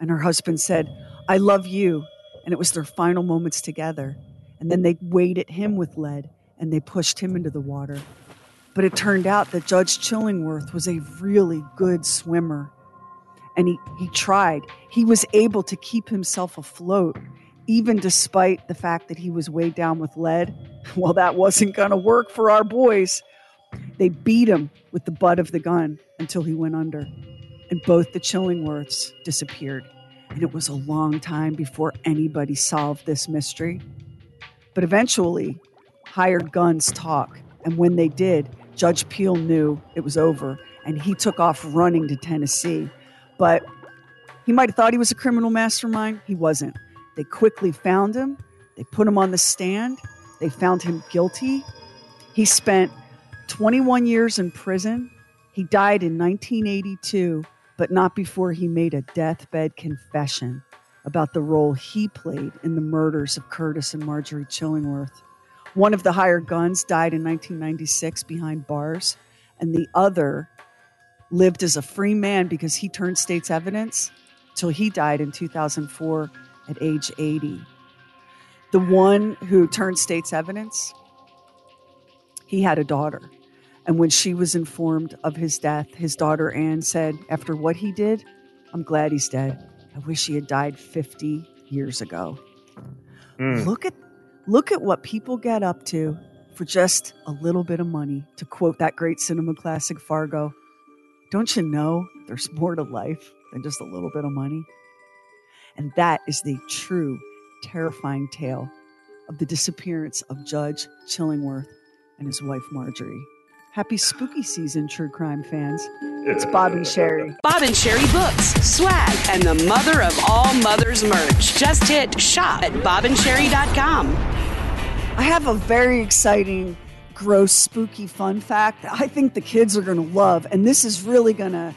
And her husband said, I love you. And it was their final moments together. And then they weighted him with lead and they pushed him into the water. But it turned out that Judge Chillingworth was a really good swimmer. And he, he tried. He was able to keep himself afloat, even despite the fact that he was weighed down with lead. Well, that wasn't going to work for our boys. They beat him with the butt of the gun until he went under. And both the Chillingworths disappeared. And it was a long time before anybody solved this mystery. But eventually, hired guns talk. And when they did, Judge Peel knew it was over and he took off running to Tennessee. But he might have thought he was a criminal mastermind. He wasn't. They quickly found him, they put him on the stand, they found him guilty. He spent 21 years in prison. He died in 1982, but not before he made a deathbed confession about the role he played in the murders of Curtis and Marjorie Chillingworth. One of the hired guns died in 1996 behind bars, and the other lived as a free man because he turned state's evidence till he died in 2004 at age 80. The one who turned state's evidence, he had a daughter. And when she was informed of his death, his daughter Anne said, After what he did, I'm glad he's dead. I wish he had died 50 years ago. Mm. Look at look at what people get up to for just a little bit of money. To quote that great cinema classic Fargo, don't you know there's more to life than just a little bit of money? And that is the true terrifying tale of the disappearance of Judge Chillingworth and his wife Marjorie. Happy spooky season, true crime fans. It's Bob and Sherry. Bob and Sherry books, swag, and the mother of all mothers merch. Just hit shop at bobandsherry.com. I have a very exciting, gross, spooky fun fact that I think the kids are going to love. And this is really going to.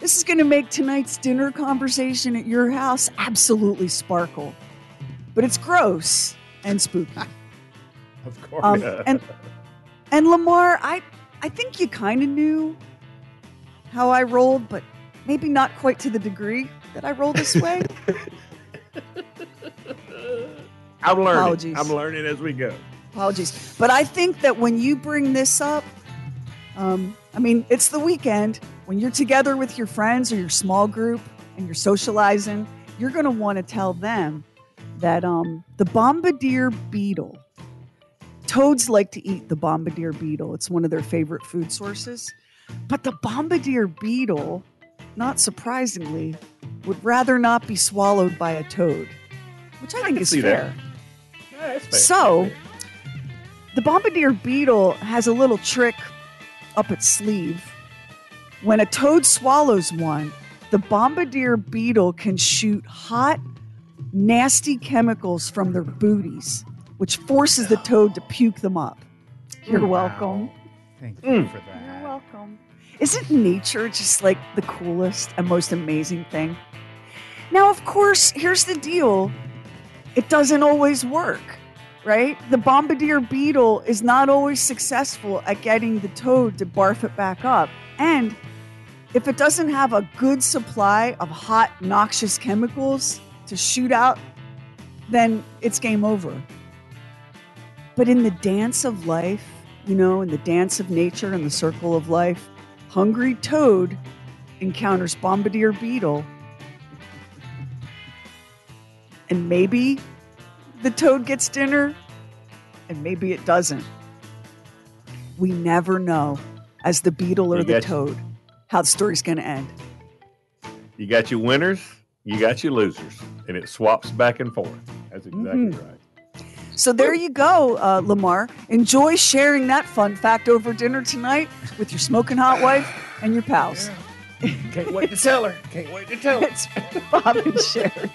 This is going to make tonight's dinner conversation at your house absolutely sparkle. But it's gross and spooky. Of course. Um, and and Lamar, I I think you kind of knew how I rolled, but maybe not quite to the degree that I roll this way. I'm learning. Apologies. I'm learning as we go. Apologies, but I think that when you bring this up, um, I mean, it's the weekend when you're together with your friends or your small group and you're socializing. You're going to want to tell them that um, the bombardier beetle. Toads like to eat the bombardier beetle. It's one of their favorite food sources. But the bombardier beetle, not surprisingly, would rather not be swallowed by a toad, which I, think is fair. Yeah, fair. So, the bombardier beetle has a little trick up its sleeve. When a toad swallows one, the bombardier beetle can shoot hot, nasty chemicals from their booties, which forces the toad to puke them up. You're welcome. Thank Mm. you for that. You're welcome. Isn't nature just like the coolest and most amazing thing? Now, of course, here's the deal it doesn't always work, right? The bombardier beetle is not always successful at getting the toad to barf it back up. And if it doesn't have a good supply of hot, noxious chemicals to shoot out, then it's game over. But in the dance of life, you know, in the dance of nature and the circle of life, hungry toad encounters bombardier beetle. And maybe the toad gets dinner, and maybe it doesn't. We never know, as the beetle or You the got- toad, how the story's going to end. You got your winners, you got your losers, and it swaps back and forth. That's exactly Mhm. right. So there you go, uh, Lamar. Enjoy sharing that fun fact over dinner tonight with your smoking hot wife and your pals. Can't wait to tell her. Can't wait to tell her. It's Bob and Sherry.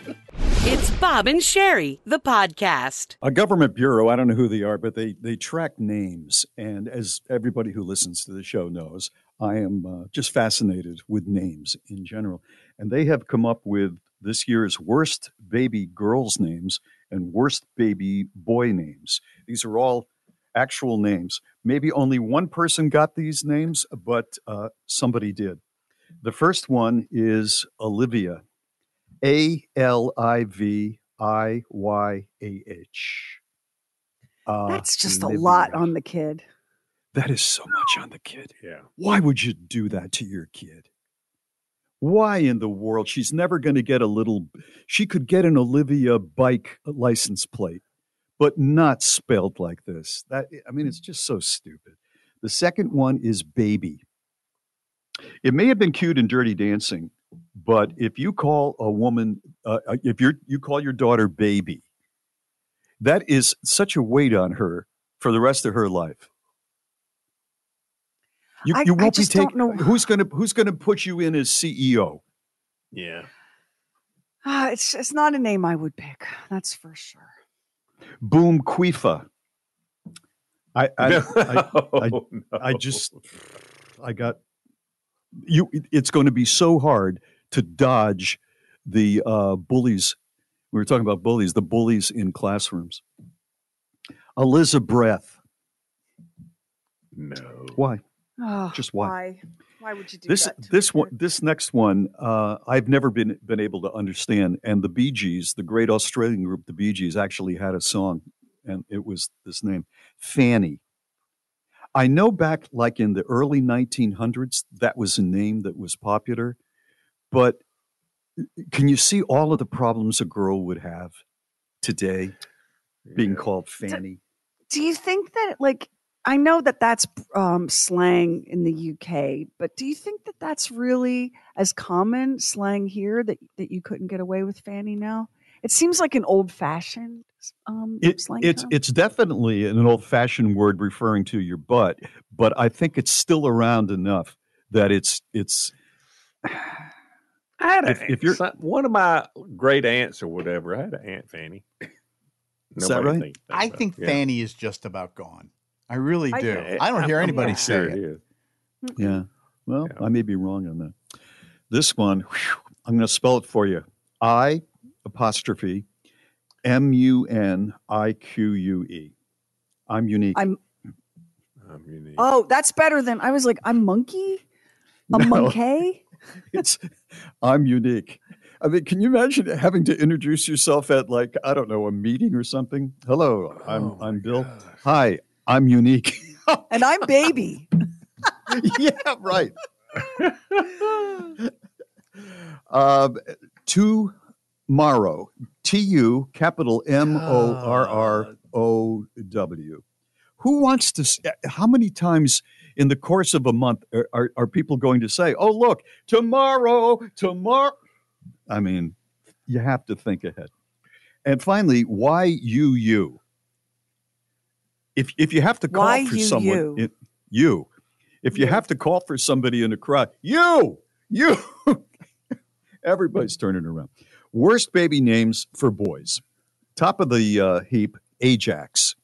It's Bob and Sherry, the podcast. A government bureau, I don't know who they are, but they, they track names. And as everybody who listens to the show knows, I am uh, just fascinated with names in general. And they have come up with this year's worst baby girls' names and worst baby boy names. These are all actual names. Maybe only one person got these names, but uh, somebody did. The first one is Olivia, A L I V I Y A H. Uh, That's just a lot on the kid. That is so much on the kid. Yeah. Why would you do that to your kid? Why in the world? She's never going to get a little. She could get an Olivia bike license plate, but not spelled like this. That I mean, it's just so stupid. The second one is baby. It may have been cute in Dirty Dancing, but if you call a woman, uh, uh, if you you call your daughter baby, that is such a weight on her for the rest of her life. You, I- you won't be just don't taking. Who's going to Who's going to put you in as CEO? Yeah. Ah, it's it's not a name I would pick. That's for sure. Boom Quifa. I I, No, I, I, I no. just I got you. It's going to be so hard to dodge the uh, bullies. We were talking about bullies. The bullies in classrooms. Elizabeth. No. Why? Oh, Just why? Why? Why would you do this that? this one this next one uh, I've never been been able to understand. And the Bee Gees, the great Australian group, the Bee Gees, actually had a song, and it was this name, Fanny. I know back like in the early 1900s, that was a name that was popular, but can you see all of the problems a girl would have today being called Fanny? Do you think that like I know that that's um, slang in the UK, but do you think that that's really as common slang here that that you couldn't get away with Fanny now? It seems like an old fashioned um, It, slang. it's term. it's definitely an old fashioned word referring to your butt, but I think it's still around enough that it's it's I had a, If- if you're- some- one of my great aunts or whatever, I had an aunt Fanny. Is that Nobody right? think I about- think yeah. Fanny is just about gone. I really I- do. Yeah, I don't I'm- hear I'm anybody not say sure it. is. yeah. Well, Yeah. I may be wrong on that. This one, whew, I'm going to spell it for you. I apostrophe M U N I Q U E. I'm unique. I'm I'm unique. oh, that's better than I was like I'm monkey, a No. monkey. it's I'm unique. I mean, can you imagine having to introduce yourself at like I don't know a meeting or something? Hello, I'm Oh, I'm Bill. gosh. Hi, I'm unique. and I'm baby. yeah, right. um, tomorrow, T U capital M O R R O W. Who wants to? s- eh, How many times in the course of a month are, are, are people going to say, "Oh, look, tomorrow, tomorrow"? I mean, you have to think ahead. And finally, why you you? If if you have to call Why for you, someone, you? it- you. If you You. have to call for somebody in a crowd, you, you. Everybody's turning around. Worst baby names for boys. Top of the uh, heap, Ajax.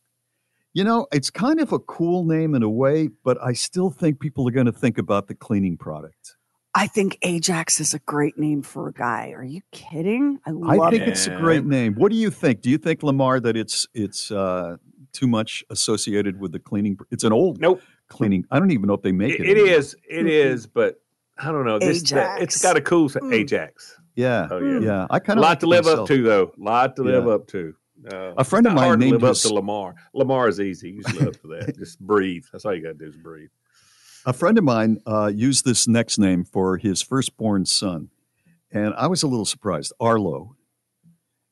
You know, it's kind of a cool name in a way, but I still think people are going to think about the cleaning product. I think Ajax is a great name for a guy. Are you kidding? I love it. I think it. it's a great name. What do you think? Do you think Lamar that it's it's uh, too much associated with the cleaning? It's an old Nope. cleaning. I don't even know if they make It, it. it anymore. is. It is. But I don't know. This that, it's Ajax. got a cool s- Mm. Ajax. Yeah, Oh yeah. yeah. I A kind of lot to live up to though. lot to live Yeah. up to. Uh, A friend of mine hard to named live his- up to Lamar. Lamar is easy. You just live up to that. Just breathe. That's all you got to do is breathe. A friend of mine uh, used this next name for his firstborn son, and I was a little surprised. Arlo.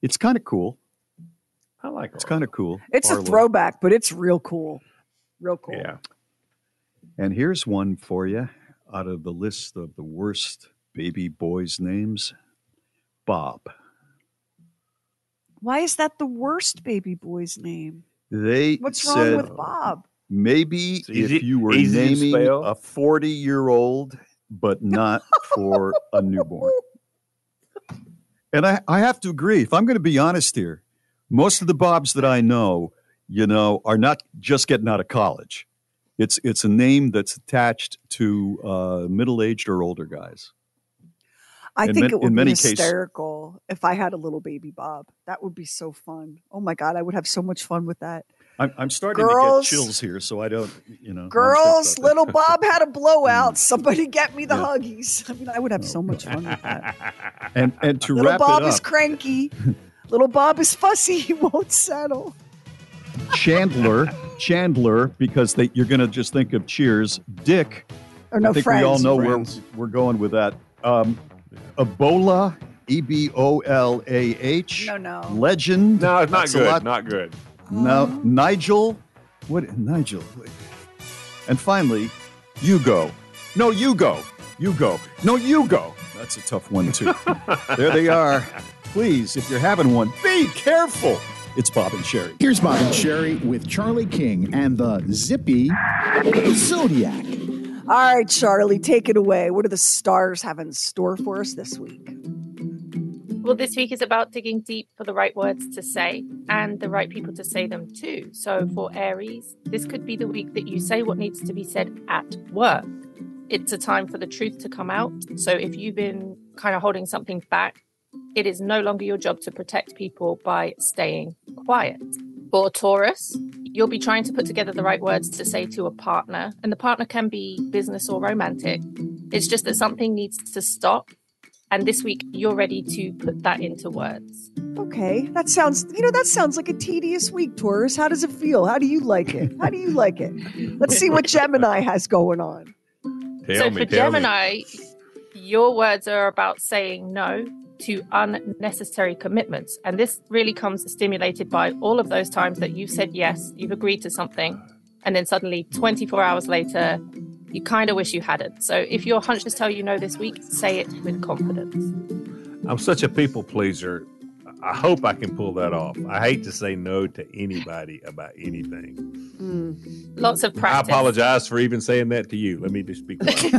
It's kind of cool. I like It's kind of cool. It's a throwback, but it's real cool. Real cool. Yeah. And here's one for you out of the list of the worst baby boys' names Bob. Why is that the worst baby boy's name? They What's said wrong with Bob? maybe It's easy- if you were naming a 40 year old, but not for a newborn. And I, I have to agree, if I'm going to be honest here, most of the Bobs that I know, you know, are not just getting out of college. It's it's a name that's attached to uh, middle aged or older guys. I In think ma- it would be many cases- hysterical if I had a little baby Bob. That would be so fun. Oh my god, I would have so much fun with that. I'm, I'm starting Girls- to get chills here, so I don't, you know. Girls, little Bob had a blowout. Mm. Somebody get me the Yeah. huggies. I mean, I would have so much fun with that. that. And and to little wrap Bob it is up, cranky. little Bob is fussy. He won't settle. Chandler, Chandler, because they, you're going to just think of Cheers. Dick, Or no I think friends. we all know Friends. where we're going with that. Um, Ebola, E B O L A H. No, no. Legend. No, it's not That's good. lot- Not good. No, Nigel. What? Nigel. Wait. And finally, you go. No, you go. You go. No, you go. That's a tough one too. there they are. Please, if you're having one, be careful. It's Bob and Sheri. Here's Bob and Sheri with Charlie King and the Zippy Zodiac. All right, Charlie, take it away. What do the stars have in store for us this week? Well, this week is about digging deep for the right words to say and the right people to say them to. So, for Aries, this could be the week that you say what needs to be said at work. It's a time for the truth to come out. So, if you've been kind of holding something back, it is no longer your job to protect people by staying quiet. For Taurus, you'll be trying to put together the right words to say to a partner, and the partner can be business or romantic. It's just that something needs to stop and this week, you're ready to put that into words. Okay, that sounds, you know, that sounds like a tedious week, Taurus. How does it feel? How do you like it? How do you like it? Let's see what Gemini has going on. Tell so me, for tell me. Gemini, your words are about saying no to unnecessary commitments. And this really comes stimulated by all of those times that you've said yes, you've agreed to something, and then suddenly 24 hours later, you kind of wish you hadn't. So if your hunches tell you no this week, say it with confidence. I'm such a people pleaser. I hope I can pull that off. I hate to say no to anybody about anything. Mm. Lots of practice. I apologize for even saying that to you. Let me just be quiet.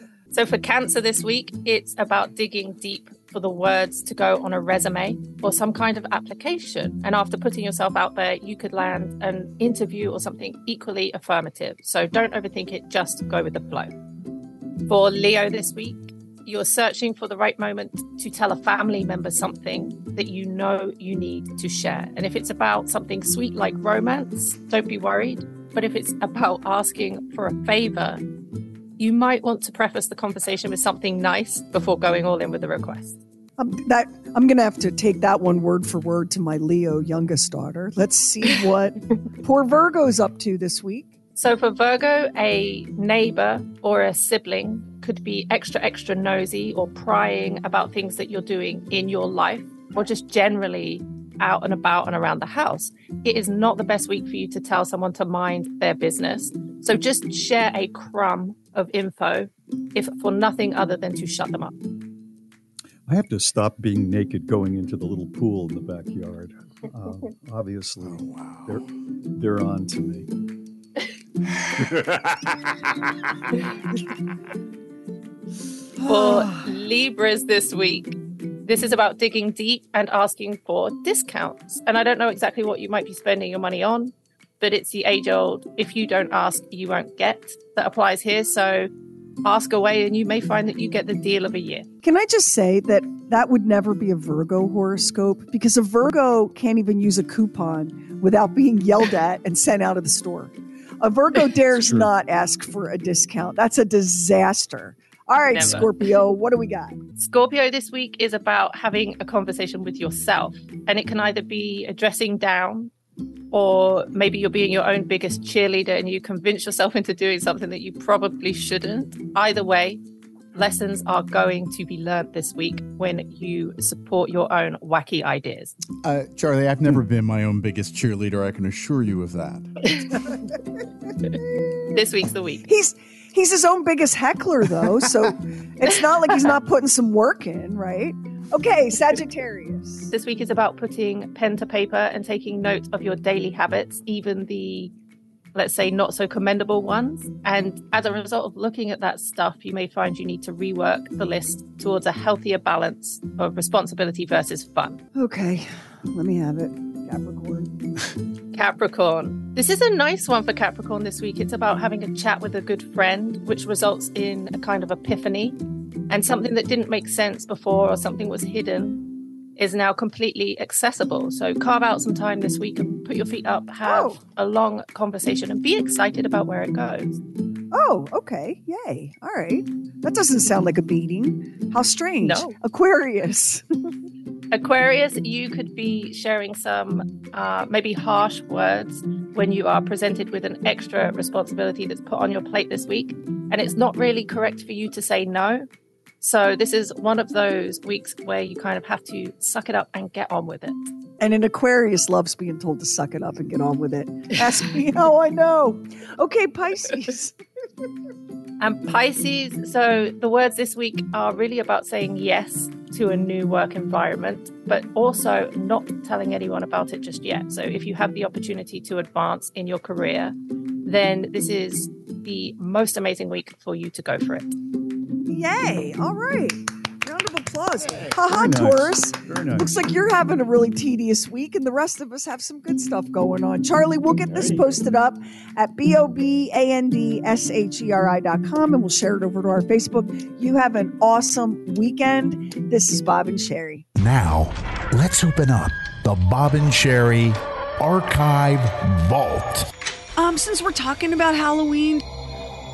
So for Cancer this week, it's about digging deep for the words to go on a resume or some kind of application. And after putting yourself out there, you could land an interview or something equally affirmative. So don't overthink it, just go with the flow. For Leo this week, you're searching for the right moment to tell a family member something that you know you need to share. And if it's about something sweet like romance, don't be worried. But if it's about asking for a favor, you might want to preface the conversation with something nice before going all in with the request. Um, that I'm gonna have to take that one word for word to my Leo youngest daughter. Let's see what poor Virgo's up to this week. So for Virgo, a neighbor or a sibling could be extra, extra nosy or prying about things that you're doing in your life or just generally out and about and around the house. It is not the best week for you to tell someone to mind their business. So just share a crumb of info, if for nothing other than to shut them up. I have to stop being naked going into the little pool in the backyard. Uh, obviously, they're they're on to me. For Libras this week, this is about digging deep and asking for discounts. And I don't know exactly what you might be spending your money on, but it's the age old if you don't ask, you won't get that applies here. So ask away, and you may find that you get the deal of a year. Can I just say that that would never be a Virgo horoscope because a Virgo can't even use a coupon without being yelled at and sent out of the store. A Virgo dares not ask for a discount. That's a disaster. All right, Never. Scorpio, what do we got? Scorpio this week is about having a conversation with yourself, and it can either be addressing down, or maybe you're being your own biggest cheerleader and you convince yourself into doing something that you probably shouldn't. Either way, lessons are going to be learnt this week when you support your own wacky ideas. Uh, Charlie, I've never been my own biggest cheerleader. I can assure you of that. This week's the week. He's he's his own biggest heckler though, so it's not like he's not putting some work in, right? Okay, Sagittarius. This week is about putting pen to paper and taking note of your daily habits, even the, let's say, not so commendable ones. And as a result of looking at that stuff, you may find you need to rework the list towards a healthier balance of responsibility versus fun. Okay, let me have it. Capricorn. Capricorn. This is a nice one for Capricorn this week. It's about having a chat with a good friend, which results in a kind of epiphany. And something that didn't make sense before or something was hidden is now completely accessible. So carve out some time this week and put your feet up, have a long conversation, and be excited about where it goes. Oh, okay. Yay. All right. That doesn't sound like a beating. How strange. No. Aquarius. Aquarius, you could be sharing some uh, maybe harsh words when you are presented with an extra responsibility that's put on your plate this week. And it's not really correct for you to say no. So, this is one of those weeks where you kind of have to suck it up and get on with it. and an Aquarius loves being told to suck it up and get on with it. Ask me how I know. Okay, Pisces. And Pisces, so the words this week are really about saying yes to a new work environment, but also not telling anyone about it just yet. So if you have the opportunity to advance in your career, then this is the most amazing week for you to go for it. Yay. All right. Round of applause. Haha, nice. Taurus. Nice. Looks like you're having a really tedious week, and the rest of us have some good stuff going on. Charlie, we'll get this posted up at B O B A N D S H E R I dot com, and we'll share it over to our Facebook. You have an awesome weekend. This is Bob and Sheri. Now, let's open up the Bob and Sheri Archive Vault. Um, since we're talking about Halloween,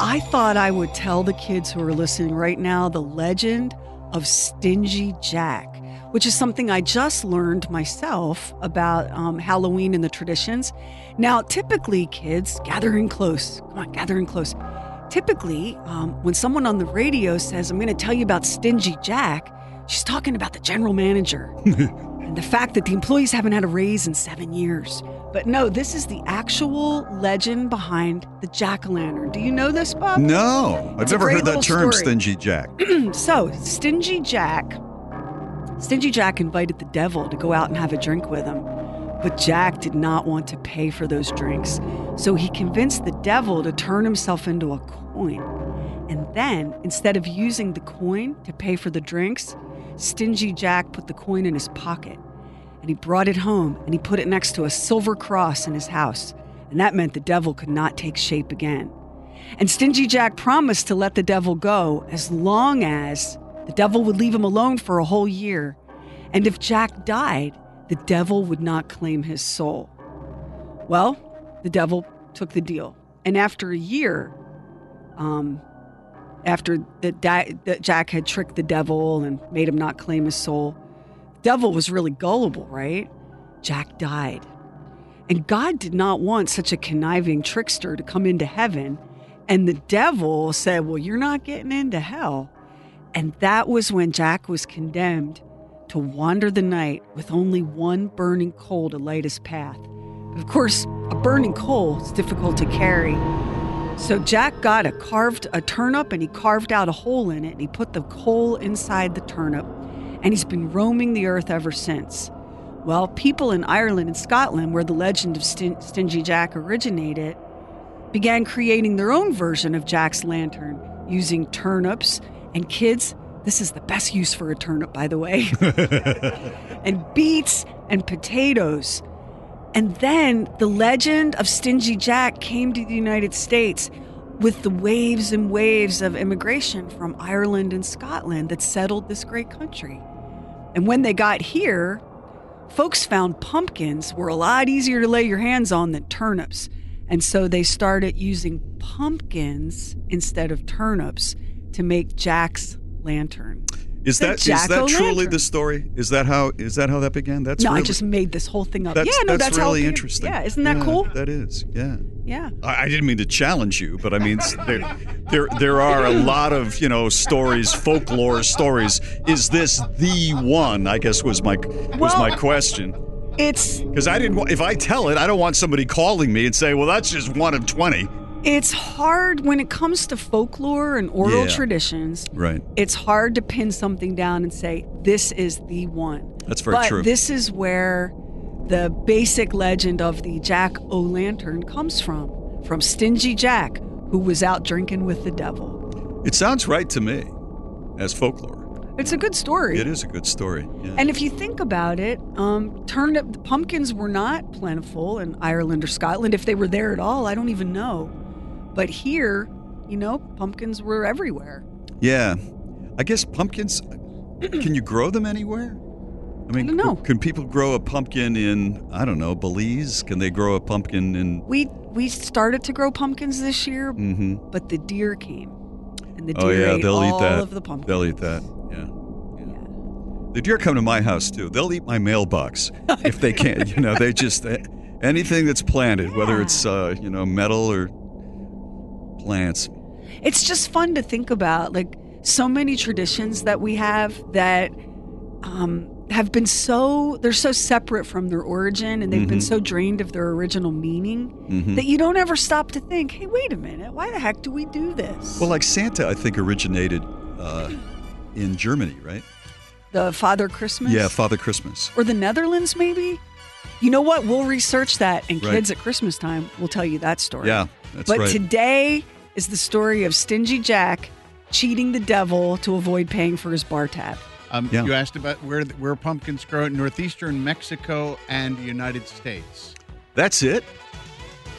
I thought I would tell the kids who are listening right now the legend of Stingy Jack, which is something I just learned myself about um, Halloween and the traditions. Now, typically, kids, gather in close. Come on, gather in close. Typically, um, when someone on the radio says, I'm going to tell you about Stingy Jack, she's talking about the general manager and the fact that the employees haven't had a raise in seven years. But no, this is the actual legend behind the jack o' lantern. Do you know this, Bob? No, I've It's never heard that term, story. stingy Jack. so, Stingy Jack, Stingy Jack invited the devil to go out and have a drink with him. But Jack did not want to pay for those drinks. So he convinced the devil to turn himself into a coin. And then, instead of using the coin to pay for the drinks, Stingy Jack put the coin in his pocket. And he brought it home and he put it next to a silver cross in his house. And that meant the devil could not take shape again. And Stingy Jack promised to let the devil go as long as the devil would leave him alone for a whole year. And if Jack died, the devil would not claim his soul. Well, the devil took the deal. And after a year, um, after the, that Jack had tricked the devil and made him not claim his soul, devil was really gullible, right? Jack died. And God did not want such a conniving trickster to come into heaven. And the devil said, Well, you're not getting into hell. And that was when Jack was condemned to wander the night with only one burning coal to light his path. Of course, a burning coal is difficult to carry. So Jack got a carved a turnip and he carved out a hole in it and he put the coal inside the turnip and he's been roaming the earth ever since. Well, people in Ireland and Scotland, where the legend of Stin- Stingy Jack originated, began creating their own version of Jack's lantern using turnips. And kids, this is the best use for a turnip, by the way, and beets and potatoes. And then the legend of Stingy Jack came to the United States with the waves and waves of immigration from Ireland and Scotland that settled this great country. And when they got here, folks found pumpkins were a lot easier to lay your hands on than turnips. And so they started using pumpkins instead of turnips to make Jack's lantern. Is The that is that truly the story? Is that how is that how that began? That's no, I just made this whole thing up. that's, yeah, no, that's, how really interesting. Yeah, isn't that Yeah, cool? That is, yeah. Yeah. I, I didn't mean to challenge you, but I mean there, there there are a lot of you know stories, folklore stories. Is this the one? I guess was my was my question. It's Because I didn't. If I tell it, I don't want somebody calling me and say, "Well, that's just one of 20. it's hard when it comes to folklore and oral Yeah. traditions. Right. It's hard to pin something down and say this is the one. That's very but true. This is where the basic legend of the Jack O' Lantern comes from, from Stingy Jack, who was out drinking with the devil. It sounds right to me, as folklore. It's a good story. It is a good story. Yeah. And if you think about it, um, turnip the pumpkins were not plentiful in Ireland or Scotland. If they were there at all, I don't even know. But here, you know, pumpkins were everywhere. Yeah, I guess pumpkins. can you grow them anywhere? I mean, know. can people grow a pumpkin in I don't know Belize? Can they grow a pumpkin in? We we started to grow pumpkins this year, hmm but the deer came, and the deer Oh yeah, ate they'll all eat that. of the pumpkins. They'll eat that. Yeah. yeah. The deer come to my house too. They'll eat my mailbox if they can. You know, they just eh, anything that's planted, whether it's uh, you know metal or plants. It's just fun to think about, like so many traditions that we have that um, have been so they're so separate from their origin, and they've been Mhm. so drained of their original meaning Mhm. that you don't ever stop to think, "Hey, wait a minute, why the heck do we do this?" Well, like Santa, I think originated uh, in Germany, right? the Father Christmas, Yeah, Father Christmas. or the Netherlands, maybe. You know what? We'll research that, and Right. kids at Christmas time will tell you that story. Yeah, that's but right. today is the story of Stingy Jack cheating the devil to avoid paying for his bar tab. Um, Yeah. You asked about where where pumpkins grow in northeastern Mexico and the United States. That's it.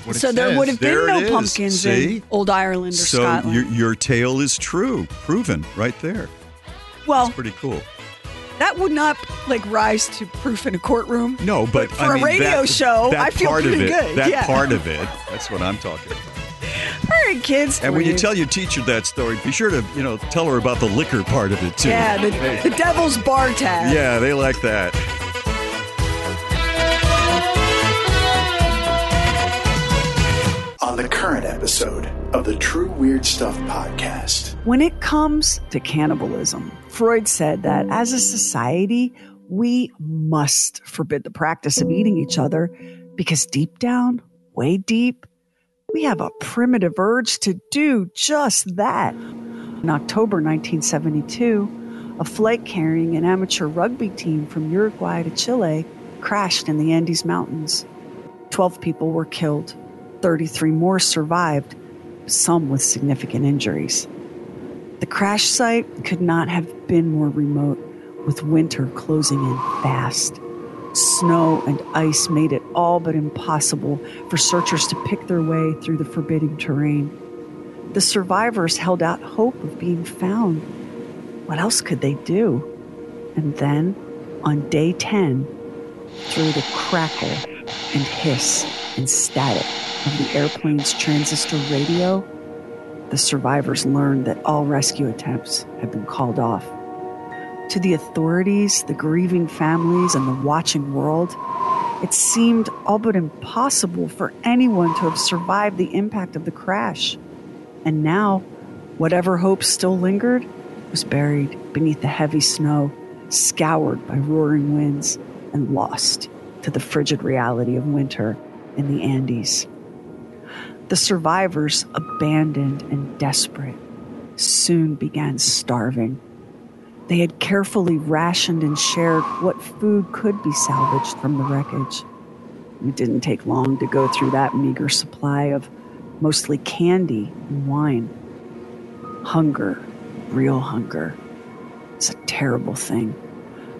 What it so there says. would have been There no pumpkins See? in Old Ireland or so Scotland. your your tale is true, proven right there. well, It's pretty cool. that would not like rise to proof in a courtroom. No, but, for I a mean, radio that, show, that I feel part pretty of it, good. That yeah. part of it. That's what I'm talking about. All right, kids. And when you tell your teacher that story, be sure to you know tell her about the liquor part of it too. yeah, the, They- the devil's bar tab. yeah, they like that. On the current episode of the True Weird Stuff podcast. When it comes to cannibalism, Freud said that as a society, we must forbid the practice of eating each other because deep down, way deep, we have a primitive urge to do just that. In October 1972, a flight carrying an amateur rugby team from Uruguay to Chile crashed in the Andes Mountains. 12 people were killed, 33 more survived, some with significant injuries. The crash site could not have been more remote, with winter closing in fast. Snow and ice made it all but impossible for searchers to pick their way through the forbidding terrain. The survivors held out hope of being found. What else could they do? And then, on day 10, through the crackle and hiss and static of the airplane's transistor radio, the survivors learned that all rescue attempts had been called off. To the authorities, the grieving families, and the watching world, it seemed all but impossible for anyone to have survived the impact of the crash. And now, whatever hope still lingered was buried beneath the heavy snow, scoured by roaring winds, and lost to the frigid reality of winter in the Andes. The survivors, abandoned and desperate, soon began starving. They had carefully rationed and shared what food could be salvaged from the wreckage. It didn't take long to go through that meager supply of mostly candy and wine. Hunger, real hunger, is a terrible thing.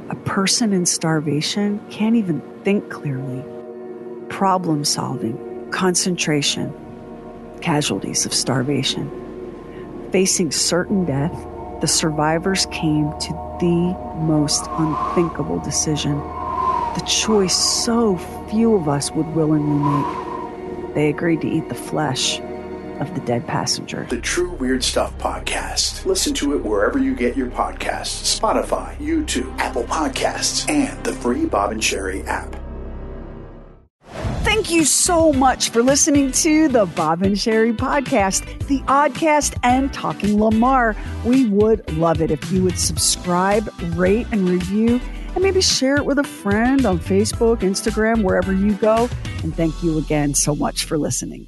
A person in starvation can't even think clearly. Problem solving, concentration, casualties of starvation. Facing certain death, the survivors came to the most unthinkable decision. The choice so few of us would willingly make. They agreed to eat the flesh of the dead passenger. The True Weird Stuff podcast. Listen to it wherever you get your podcasts Spotify, YouTube, Apple Podcasts, and the free Bob and Sheri app. Thank you so much for listening to the Bob and Sheri podcast, the Oddcast, and Talking Lamar. We would love it if you would subscribe, rate, and review, and maybe share it with a friend on Facebook, Instagram, wherever you go. And thank you again so much for listening.